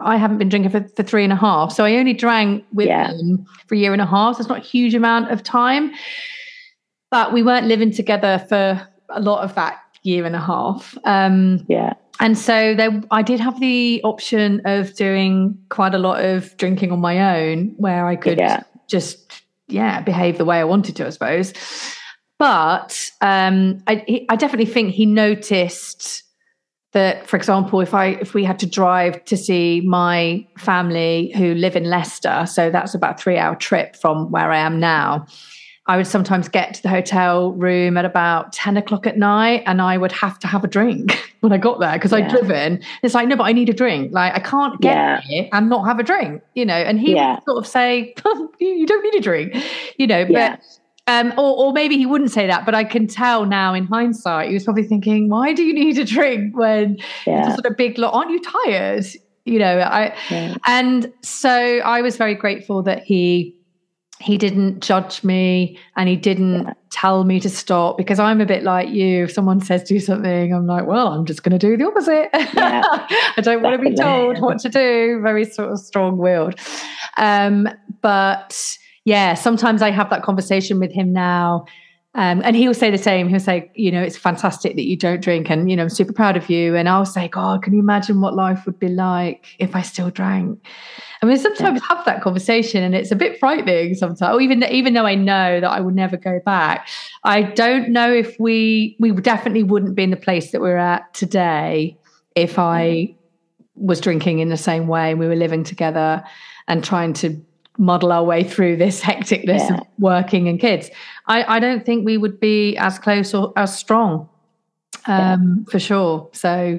I haven't been drinking for, for three and a half, so I only drank with yeah. him for a year and a half. So it's not a huge amount of time, but we weren't living together for a lot of that year and a half. Um, yeah and so there i did have the option of doing quite a lot of drinking on my own where i could yeah. just yeah behave the way i wanted to i suppose but um, I, I definitely think he noticed that for example if i if we had to drive to see my family who live in leicester so that's about a three hour trip from where i am now I would sometimes get to the hotel room at about 10 o'clock at night and I would have to have a drink when I got there because yeah. I'd driven. It's like, no, but I need a drink. Like, I can't get yeah. here and not have a drink, you know. And he yeah. would sort of say, you don't need a drink, you know. But um, or, or, maybe he wouldn't say that, but I can tell now in hindsight, he was probably thinking, why do you need a drink when it's sort of big lot? Aren't you tired? You know, I, and so I was very grateful that he he didn't judge me and he didn't yeah. tell me to stop because I'm a bit like you. If someone says do something, I'm like, well, I'm just going to do the opposite. Yeah, I don't want to be told what to do. Very sort of strong willed. Um, but yeah, sometimes I have that conversation with him now. Um, and he'll say the same. He'll say, you know, it's fantastic that you don't drink, and you know, I'm super proud of you. And I'll say, God, can you imagine what life would be like if I still drank? I mean, sometimes yeah. have that conversation, and it's a bit frightening sometimes. Or even even though I know that I will never go back, I don't know if we we definitely wouldn't be in the place that we're at today if I was drinking in the same way and we were living together and trying to muddle our way through this hecticness yeah. of working and kids. I, I don't think we would be as close or as strong, um, yeah. for sure. So,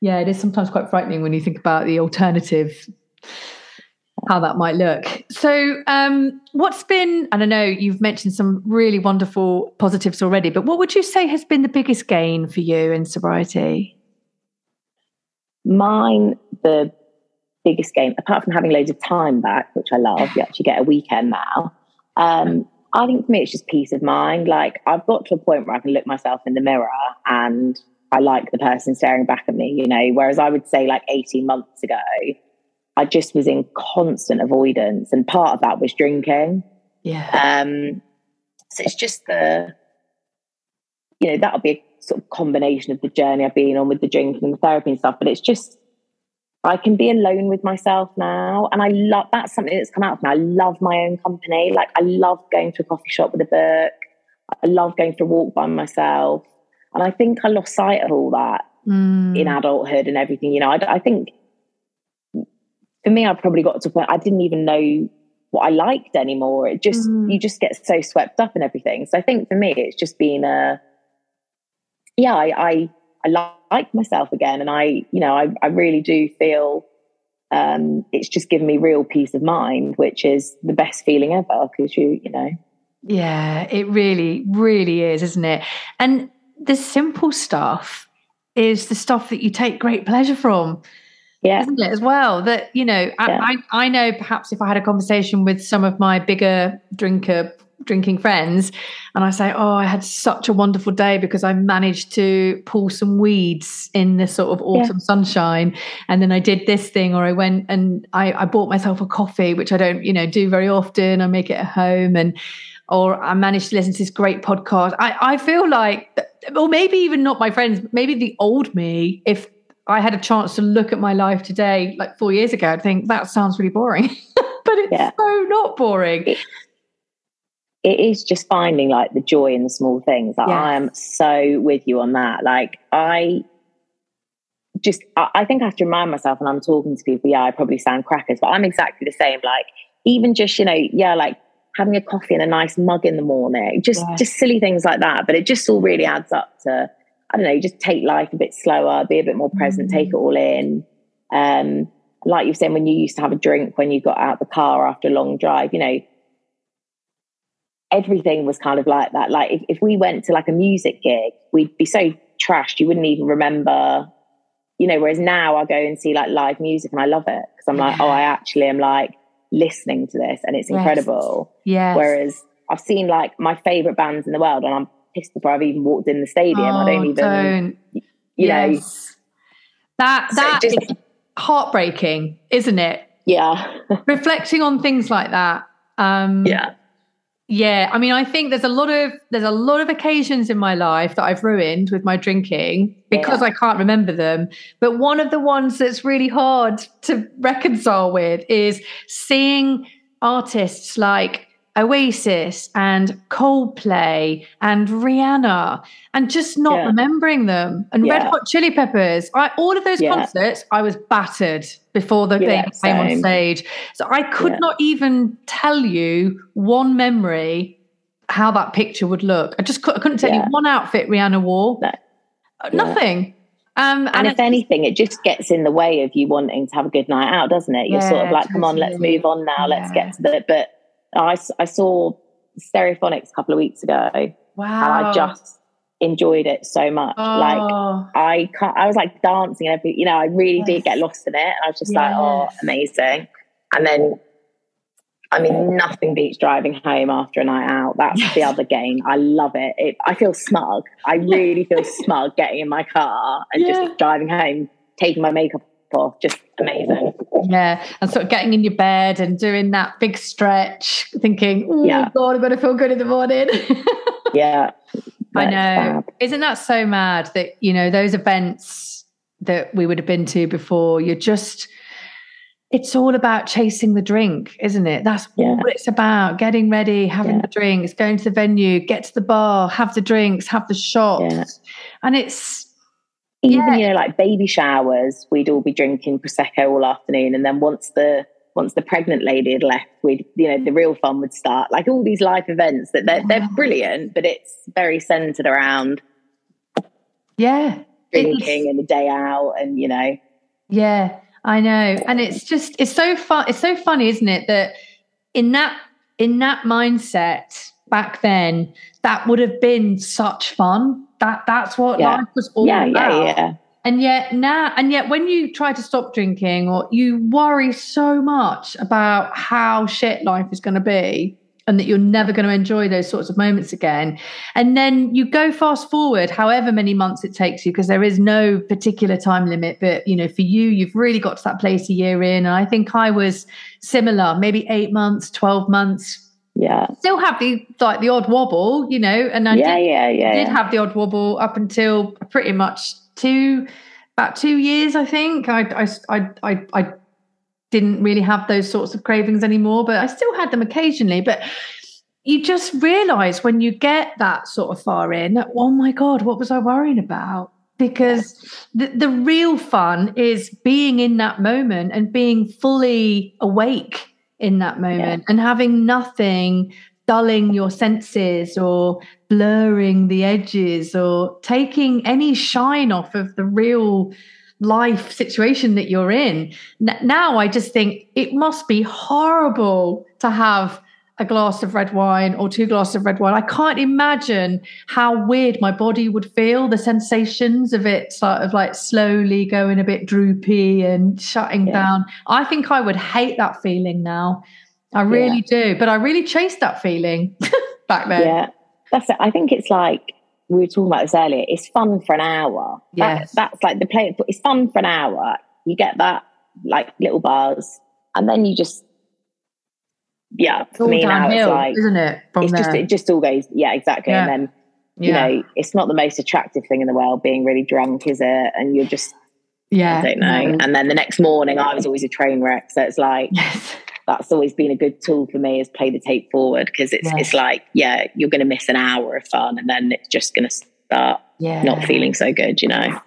yeah, it is sometimes quite frightening when you think about the alternative how that might look. So, um, what's been, and I know you've mentioned some really wonderful positives already, but what would you say has been the biggest gain for you in sobriety? Mine, the biggest gain, apart from having loads of time back, which I love, you actually get a weekend now. Um, I think for me, it's just peace of mind. Like, I've got to a point where I can look myself in the mirror and I like the person staring back at me, you know, whereas I would say like 18 months ago, I just was in constant avoidance, and part of that was drinking. Yeah. Um, so it's just the, you know, that'll be a sort of combination of the journey I've been on with the drinking and the therapy and stuff. But it's just, I can be alone with myself now, and I love that's something that's come out of me. I love my own company. Like I love going to a coffee shop with a book. I love going for a walk by myself, and I think I lost sight of all that mm. in adulthood and everything. You know, I, I think for me, I probably got to a point I didn't even know what I liked anymore. It just mm. you just get so swept up in everything. So I think for me, it's just been a yeah, I I, I like myself again, and I you know I I really do feel um, it's just given me real peace of mind, which is the best feeling ever because you you know. Yeah, it really, really is, isn't it? And the simple stuff is the stuff that you take great pleasure from yeah. isn't it as well that you know yeah. I, I know perhaps if i had a conversation with some of my bigger drinker drinking friends and i say oh i had such a wonderful day because i managed to pull some weeds in the sort of autumn yeah. sunshine and then i did this thing or i went and I, I bought myself a coffee which i don't you know do very often i make it at home and or I managed to listen to this great podcast. I, I feel like, or maybe even not my friends, maybe the old me, if I had a chance to look at my life today, like four years ago, I'd think that sounds really boring. but it's yeah. so not boring. It, it is just finding like the joy in the small things. Like. I am so with you on that. Like I just I, I think I have to remind myself when I'm talking to people, yeah, I probably sound crackers, but I'm exactly the same. Like even just, you know, yeah, like having a coffee and a nice mug in the morning, just just silly things like that. But it just all really adds up to I don't know, just take life a bit slower, be a bit more present, mm-hmm. take it all in. Um, like you've said, when you used to have a drink when you got out the car after a long drive, you know, everything was kind of like that. Like if, if we went to like a music gig, we'd be so trashed, you wouldn't even remember, you know, whereas now I go and see like live music and I love it because I'm like, oh, I actually am like listening to this and it's incredible. Yeah. Whereas I've seen like my favorite bands in the world and I'm pissed before I've even walked in the stadium. Oh, I don't oh, even, don't. you yes. know. That that so just, is heartbreaking, isn't it? Yeah. Reflecting on things like that. Um, yeah. Yeah, I mean, I think there's a lot of there's a lot of occasions in my life that I've ruined with my drinking because yeah. I can't remember them. But one of the ones that's really hard to reconcile with is seeing artists like Oasis and Coldplay and Rihanna and just not yeah. remembering them and yeah. Red Hot Chili Peppers. I, all of those yeah. concerts, I was battered before the, they came on stage. So I could not even tell you one memory how that picture would look. I just could, I couldn't tell you one outfit Rihanna wore. No. Uh, nothing. Um, and, and if anything, it just gets in the way of you wanting to have a good night out, doesn't it? You're sort of like, come on, let's move on now, let's get to the. But I, I saw Stereophonics a couple of weeks ago. Wow. And I just enjoyed it so much. Oh. Like I can't, I was like dancing and every, you know, I really yes. did get lost in it. I was just yes. like, oh, amazing. And then, I mean, nothing beats driving home after a night out. That's yes. the other game. I love it. it. I feel smug. I really feel smug getting in my car and yeah. just driving home, taking my makeup off. Just amazing. Yeah, and sort of getting in your bed and doing that big stretch, thinking, "Oh yeah. God, I'm going to feel good in the morning." yeah, I know. Fab. Isn't that so mad that you know those events that we would have been to before? You're just. It's all about chasing the drink, isn't it? That's yeah. what it's about. Getting ready, having yeah. the drinks, going to the venue, get to the bar, have the drinks, have the shots. And it's even yeah. you know like baby showers we'd all be drinking prosecco all afternoon and then once the once the pregnant lady had left we'd you know the real fun would start. Like all these life events that they're, they're brilliant but it's very centered around yeah. Drinking and the day out and you know. Yeah i know. And it's just it's so fun it's so funny isn't it that in that in that mindset back then that would have been such fun that that's what yeah. life was all yeah, about. Yeah, yeah. And yet now, and yet when you try to stop drinking, or you worry so much about how shit life is going to be, and that you're never going to enjoy those sorts of moments again. And then you go fast forward, however many months it takes you, because there is no particular time limit. But you know, for you, you've really got to that place a year in. And I think I was similar, maybe eight months, twelve months yeah. Still have the like the odd wobble you know and i yeah, did, yeah, yeah, did have the odd wobble up until pretty much two about two years i think. I i i i, I didn't really have those sorts of cravings anymore but i still had them occasionally. But you just realize when you get that sort of far in oh my god what was i worrying about? Because the, the real fun is being in that moment and being fully awake in that moment yeah. and having nothing dulling your senses or blurring the edges or taking any shine off of the real life situation that you're in. Now I just think it must be horrible to have a glass of red wine or two glasses of red wine. I can't imagine how weird my body would feel, the sensations of it sort of like slowly going a bit droopy and shutting yeah. down. I think I would hate that feeling now. I really yeah. do. But I really chased that feeling back then. Yeah. That's it. I think it's like we were talking about this earlier. It's fun for an hour. Yes. That, that's like the play. It's fun for an hour. You get that like little buzz, and then you just yeah, it's for me now it's like isn't it? From it's there. just it just all goes yeah, exactly. Yeah. And then you yeah. know, it's not the most attractive thing in the world being really drunk, is it? And you're just yeah, I don't know. No. And then the next morning, I was always a train wreck. So it's like yes. that's always been a good tool for me is play the tape forward because it's yes. it's like yeah, you're going to miss an hour of fun, and then it's just going to start yeah. not feeling so good, you know.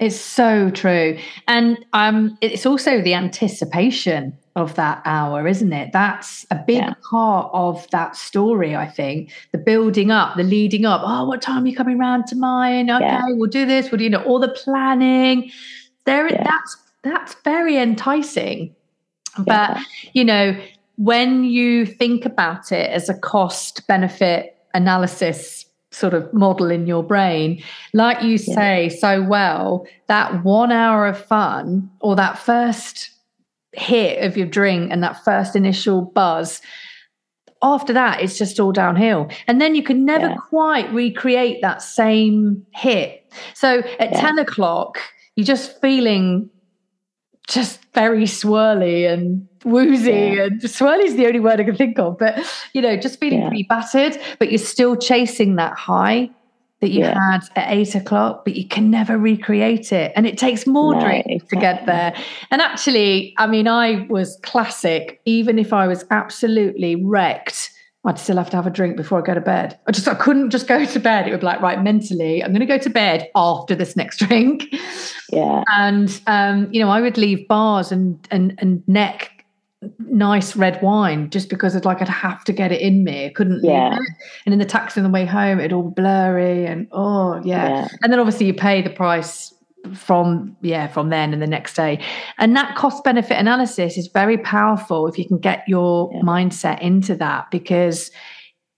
It's so true. And um, it's also the anticipation of that hour, isn't it? That's a big yeah. part of that story, I think. The building up, the leading up. Oh, what time are you coming round to mine? Okay, yeah. we'll do this. We'll do you know all the planning. There, yeah. that's that's very enticing. But you know, when you think about it as a cost benefit analysis sort of model in your brain, like you say so well, that one hour of fun or that first hit of your drink and that first initial buzz after that it's just all downhill and then you can never yeah. quite recreate that same hit so at yeah. 10 o'clock you're just feeling just very swirly and woozy yeah. and swirly is the only word i can think of but you know just feeling pretty battered but you're still chasing that high that you yeah. had at eight o'clock, but you can never recreate it. And it takes more no, drinks exactly. to get there. And actually, I mean, I was classic, even if I was absolutely wrecked. I'd still have to have a drink before I go to bed. I just I couldn't just go to bed. It would be like, right, mentally, I'm gonna go to bed after this next drink. Yeah. And um, you know, I would leave bars and and and neck nice red wine just because it's like I'd have to get it in me. I couldn't yeah. it. And in the taxi on the way home, it all blurry and oh yeah. yeah. And then obviously you pay the price from yeah from then and the next day and that cost benefit analysis is very powerful if you can get your yeah. mindset into that because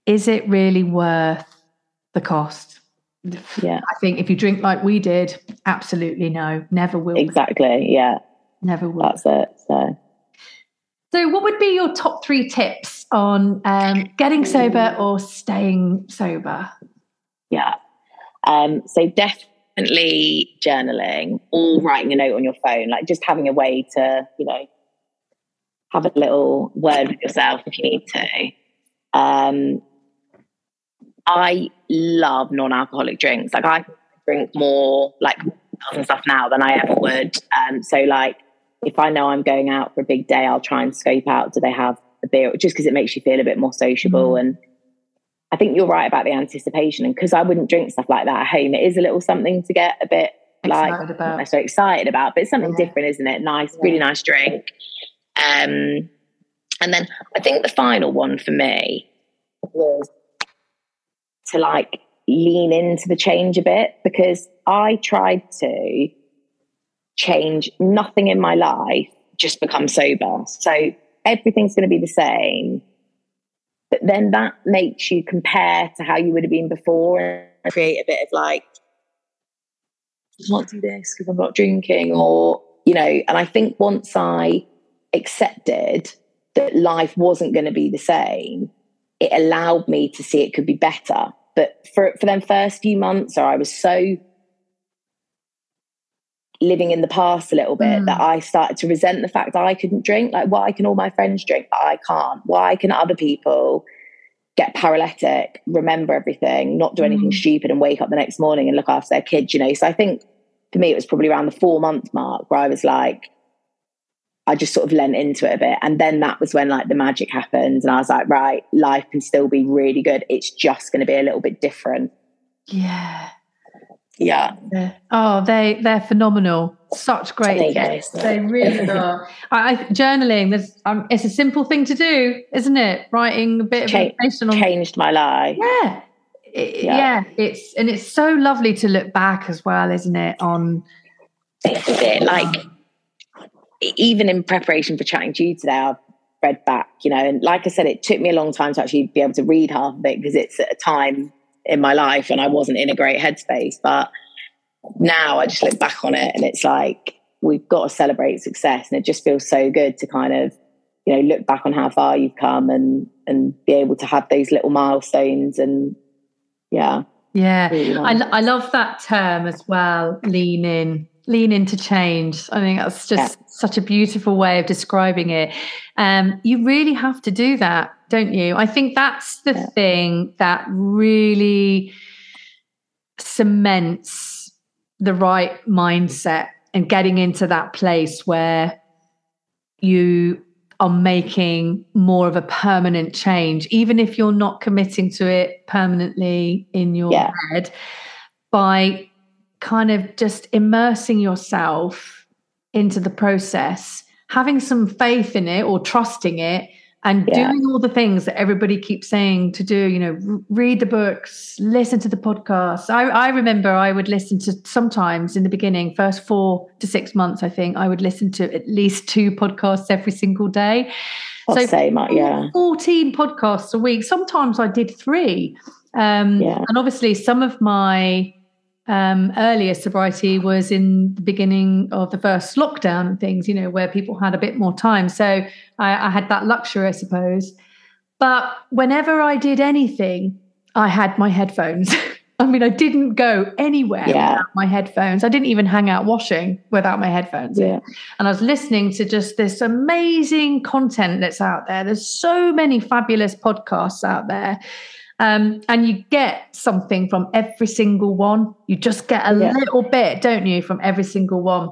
is it really worth the cost yeah i think if you drink like we did absolutely no never will exactly yeah never will that's it so so, what would be your top three tips on um, getting sober or staying sober? Yeah. Um, so, definitely journaling or writing a note on your phone, like just having a way to, you know, have a little word with yourself if you need to. Um, I love non alcoholic drinks. Like, I drink more like and stuff now than I ever would. Um, so, like, if I know I'm going out for a big day, I'll try and scope out do they have a beer just because it makes you feel a bit more sociable. Mm. And I think you're right about the anticipation. And because I wouldn't drink stuff like that at home, it is a little something to get a bit excited like about. So excited about, but it's something yeah. different, isn't it? Nice, yeah. really nice drink. Um, and then I think the final one for me was to like lean into the change a bit because I tried to change nothing in my life, just become sober. So everything's going to be the same. But then that makes you compare to how you would have been before and create a bit of like, I can't do this because I'm not drinking, or, you know, and I think once I accepted that life wasn't going to be the same, it allowed me to see it could be better. But for, for them first few months, or I was so living in the past a little bit mm. that I started to resent the fact that I couldn't drink. Like, why can all my friends drink, but I can't? Why can other people get paralytic, remember everything, not do anything mm. stupid, and wake up the next morning and look after their kids? You know. So I think for me, it was probably around the four month mark where I was like, I just sort of lent into it a bit. And then that was when like the magic happened. And I was like, right, life can still be really good. It's just going to be a little bit different. Yeah. Yeah. Oh, they they're phenomenal. Such great guests. They really are. I, I, journaling. There's um, it's a simple thing to do, isn't it? Writing a bit Ch- of information on changed my life. Yeah. It, yeah. yeah, it's and it's so lovely to look back as well, isn't it? On this is it. Like even in preparation for chatting to you today, I've read back, you know, and like I said, it took me a long time to actually be able to read half of it because it's at a time in my life and I wasn't in a great headspace. But now I just look back on it and it's like we've got to celebrate success and it just feels so good to kind of you know look back on how far you've come and and be able to have those little milestones and yeah yeah really nice. I, I love that term as well lean in lean into change i think that's just yeah. such a beautiful way of describing it um you really have to do that don't you i think that's the yeah. thing that really cements the right mindset and getting into that place where you are making more of a permanent change, even if you're not committing to it permanently in your yeah. head, by kind of just immersing yourself into the process, having some faith in it or trusting it, and yeah. doing all the things that everybody keeps saying to do you know read the books listen to the podcasts. I, I remember i would listen to sometimes in the beginning first four to six months i think i would listen to at least two podcasts every single day. I'll so same, yeah. 14 podcasts a week. Sometimes i did three. Um, yeah. and obviously some of my um, earlier sobriety was in the beginning of the first lockdown and things, you know, where people had a bit more time. So I, I had that luxury, I suppose. But whenever I did anything, I had my headphones. I mean, I didn't go anywhere yeah. without my headphones. I didn't even hang out washing without my headphones. Yeah. And I was listening to just this amazing content that's out there. There's so many fabulous podcasts out there. Um, and you get something from every single one. You just get a yeah. little bit, don't you, from every single one.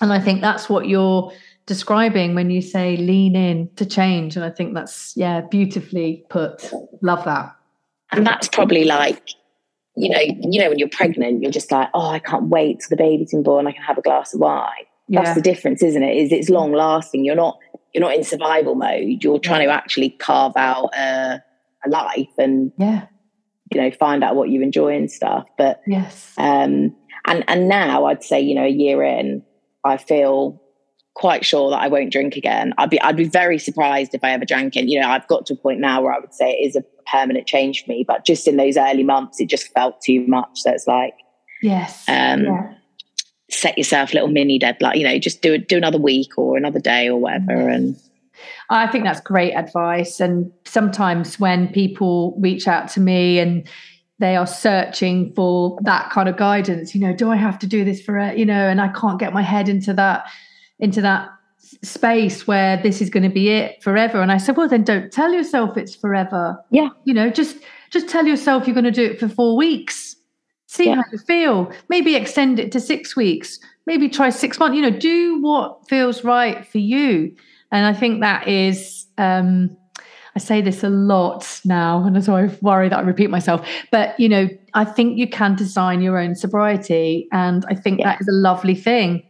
And I think that's what you're describing when you say lean in to change. And I think that's, yeah, beautifully put. Love that. And that's probably like, you know, you know, when you're pregnant, you're just like, oh, I can't wait till the baby's been born. I can have a glass of wine. Yeah. That's the difference, isn't it? Is it's long lasting. You're not you're not in survival mode. You're trying to actually carve out a a life and yeah. you know find out what you enjoy and stuff. But yes. um and and now i'd say you know a year in i feel quite sure that i won't drink again. I'd be i'd be very surprised if i ever drank it. You know i've got to a point now where i would say it is a permanent change for me but just in those early months it just felt too much. So it's like yes. um yeah. set yourself a little mini deadline you know just do do another week or another day or whatever and I think that's great advice. And sometimes when people reach out to me and they are searching for that kind of guidance, you know, do I have to do this for it? You know, and I can't get my head into that, into that space where this is going to be it forever. And I said, well, then don't tell yourself it's forever. Yeah. You know, just just tell yourself you're going to do it for four weeks. See yeah. how you feel. Maybe extend it to six weeks. Maybe try six months. You know, do what feels right for you. And I think that is, um, I say this a lot now, and so I worry that I repeat myself. But you know, I think you can design your own sobriety, and I think yeah. that is a lovely thing.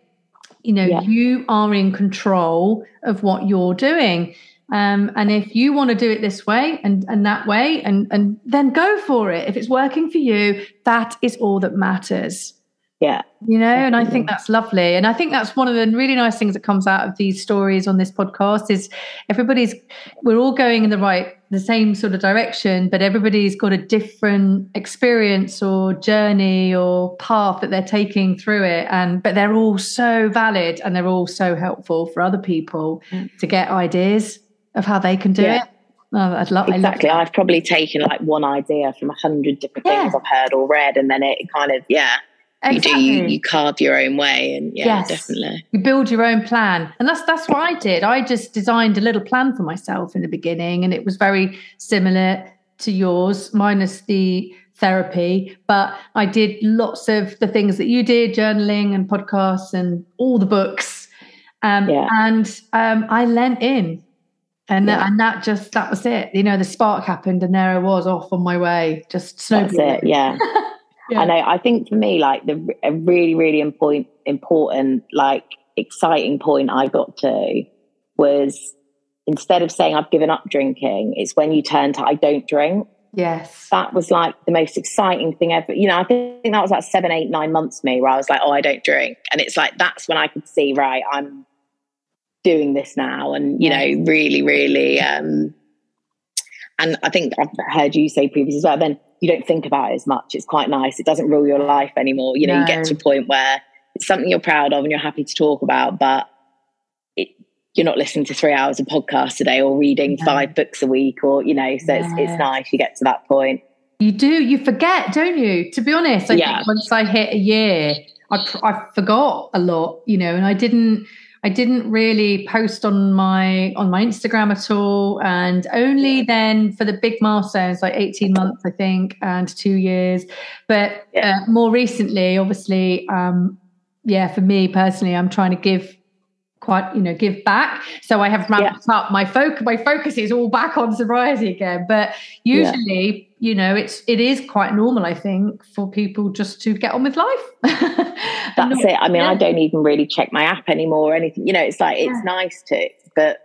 You know, yeah. you are in control of what you're doing. Um, and if you want to do it this way and, and that way, and, and then go for it. If it's working for you, that is all that matters yeah you know definitely. and i think that's lovely and i think that's one of the really nice things that comes out of these stories on this podcast is everybody's we're all going in the right the same sort of direction but everybody's got a different experience or journey or path that they're taking through it and but they're all so valid and they're all so helpful for other people mm. to get ideas of how they can do yeah. it Oh, I'd love exactly. Love I've probably taken like one idea from a hundred different yeah. things I've heard or read, and then it kind of yeah, Exactly. You do you, you carve your own way and yeah, yes. definitely. You build your own plan. And that's that's what I did. I just designed a little plan for myself in the beginning and it was very similar to yours, minus the therapy. But I did lots of the things that you did, journaling and podcasts and all the books. Um, yeah. and um, I lent in. And, yeah. and that just that was it. You know, the spark happened and there I was off on my way, just it, yeah. yeah. I know. I think for me, like the a really, really important, important, like exciting point I got to was instead of saying I've given up drinking, it's when you turn to I don't drink. Yes. That was like the most exciting thing ever. You know, I think that was like seven, eight, nine months me where I was like, oh, I don't drink. And it's like, that's when I could see, right, I'm doing this now. And, you know, really, really, um, and I think I've heard you say previously as well, then you don't think about it as much. It's quite nice. It doesn't rule your life anymore. You know, no. you get to a point where it's something you're proud of and you're happy to talk about, but it, you're not listening to three hours of podcast a day or reading no. five books a week or, you know, so it's, it's nice you get to that point. You do, you forget, don't you? To be honest, I yeah. think once I hit a year, I, I forgot a lot, you know, and I didn't, I didn't really post on my on my Instagram at all, and only then for the big milestones, like eighteen months, I think, and two years. But yeah. uh, more recently, obviously, um, yeah, for me personally, I'm trying to give quite you know give back so i have ramped yeah. up my focus my focus is all back on sobriety again but usually yeah. you know it's it is quite normal i think for people just to get on with life that's not, it i mean yeah. i don't even really check my app anymore or anything you know it's like it's nice to but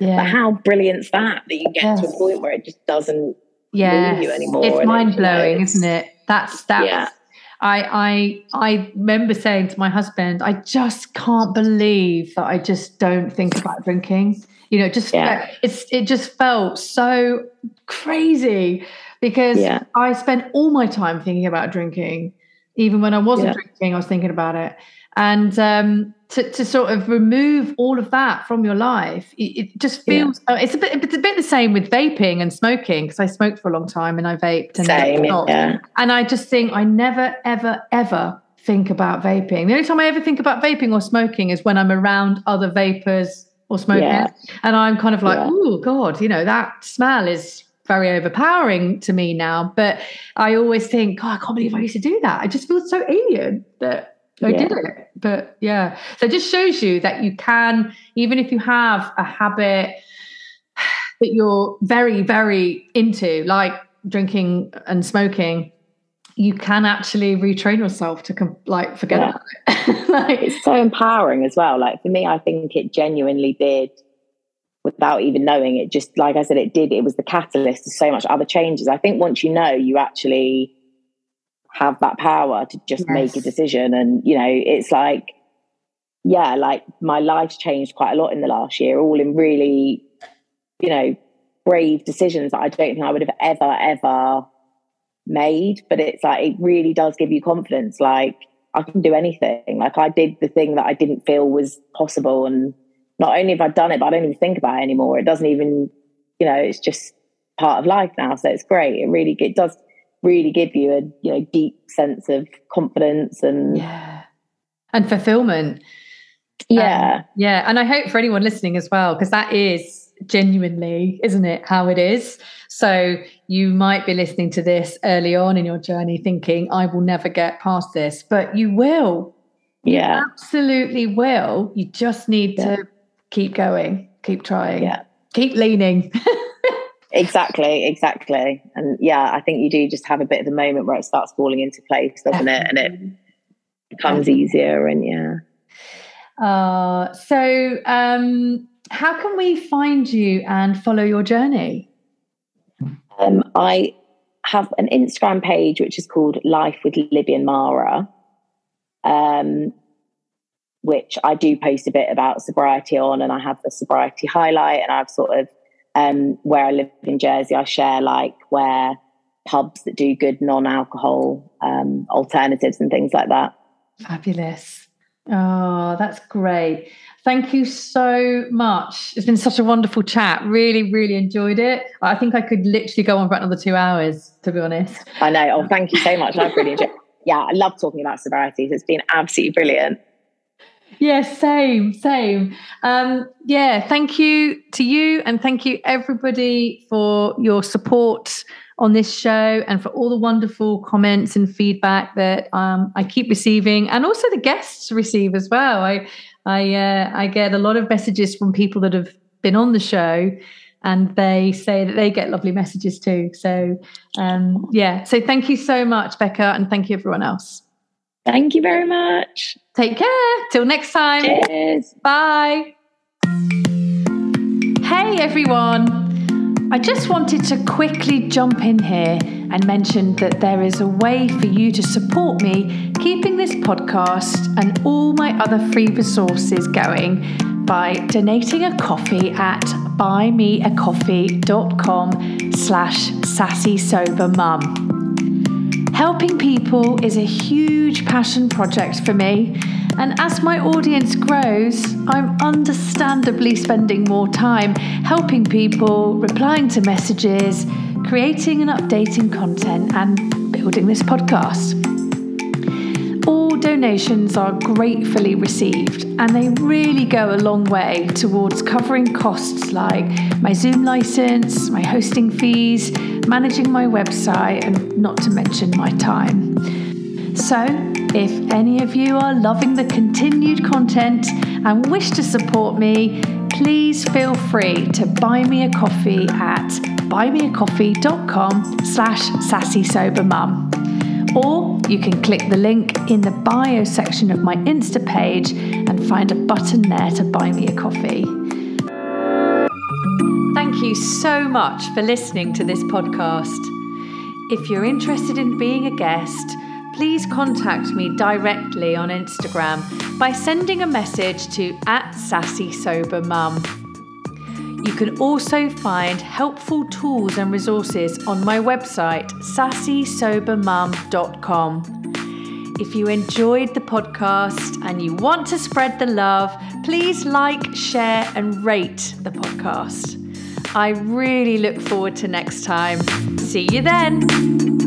yeah. but how brilliant's that that you get yes. to a point where it just doesn't yeah you anymore it's mind-blowing isn't it that's that's I I I remember saying to my husband, I just can't believe that I just don't think about drinking. You know, just yeah. it's it just felt so crazy because yeah. I spent all my time thinking about drinking. Even when I wasn't yeah. drinking, I was thinking about it. And um, to, to sort of remove all of that from your life it, it just feels yeah. uh, it's a bit it's a bit the same with vaping and smoking because I smoked for a long time and I vaped and same, yeah. and I just think I never ever ever think about vaping the only time I ever think about vaping or smoking is when I'm around other vapors or smokers yeah. and I'm kind of like yeah. oh god you know that smell is very overpowering to me now but I always think oh I can't believe I used to do that I just feel so alien that I yeah. did it. But yeah. So it just shows you that you can, even if you have a habit that you're very, very into, like drinking and smoking, you can actually retrain yourself to com- like forget yeah. about it. like, it's so empowering as well. Like for me, I think it genuinely did without even knowing it. Just like I said, it did. It was the catalyst to so much other changes. I think once you know, you actually have that power to just yes. make a decision. And, you know, it's like, yeah, like my life's changed quite a lot in the last year, all in really, you know, brave decisions that I don't think I would have ever, ever made. But it's like, it really does give you confidence. Like, I can do anything. Like, I did the thing that I didn't feel was possible. And not only have I done it, but I don't even think about it anymore. It doesn't even, you know, it's just part of life now. So it's great. It really, it does really give you a you know deep sense of confidence and yeah. And fulfillment. Yeah um, yeah. and i hope for anyone listening as well because that is genuinely isn't it how it is? So you might be listening to this early on in your journey thinking i will never get past this but you will. Yeah. you absolutely will. You just need yeah. to keep going keep trying yeah. keep leaning Exactly, exactly. And yeah, I think you do just have a bit of the moment where it starts falling into place, doesn't it? And it becomes easier and yeah. Uh, so um, how can we find you and follow your journey? Um, I have an Instagram page which is called Life with Libby and Mara, um, which I do post a bit about sobriety on, and I have the sobriety highlight, and I've sort of um, where I live in Jersey, I share like where pubs that do good non-alcohol um, alternatives and things like that. Fabulous. Oh, that's great. Thank you so much. It's been such a wonderful chat. Really, really enjoyed it. I think I could literally go on for another two hours, to be honest. I know. Oh, thank you so much. I've really enjoyed Yeah, I love talking about sobriety. It's been absolutely brilliant. Yeah, same, same. Um, yeah, thank you to you and thank you everybody for your support on this show and for all the wonderful comments and feedback that um, I keep receiving and also the guests receive as well. I I uh, I get a lot of messages from people that have been on the show and they say that they get lovely messages too. So, um, yeah. So, thank you so much, Becca, and thank you, everyone else. Thank you very much. Take care. Till next time. Cheers. Bye. Hey, everyone. I just wanted to quickly jump in here and mention that there is a way for you to support me keeping this podcast and all my other free resources going by donating a coffee at buymeacoffee.com slash sassysobermum. Helping people is a huge passion project for me, and as my audience grows, I'm understandably spending more time helping people, replying to messages, creating and updating content, and building this podcast. All donations are gratefully received and they really go a long way towards covering costs like my Zoom license, my hosting fees, managing my website, and not to mention my time. So, if any of you are loving the continued content and wish to support me, please feel free to buy me a coffee at buymeacoffee.com slash sassysobermum. Or you can click the link in the bio section of my Insta page and find a button there to buy me a coffee. You so much for listening to this podcast. If you're interested in being a guest, please contact me directly on Instagram by sending a message to at sassysobermum. You can also find helpful tools and resources on my website, sassysobermum.com. If you enjoyed the podcast and you want to spread the love, please like, share, and rate the podcast. I really look forward to next time. See you then.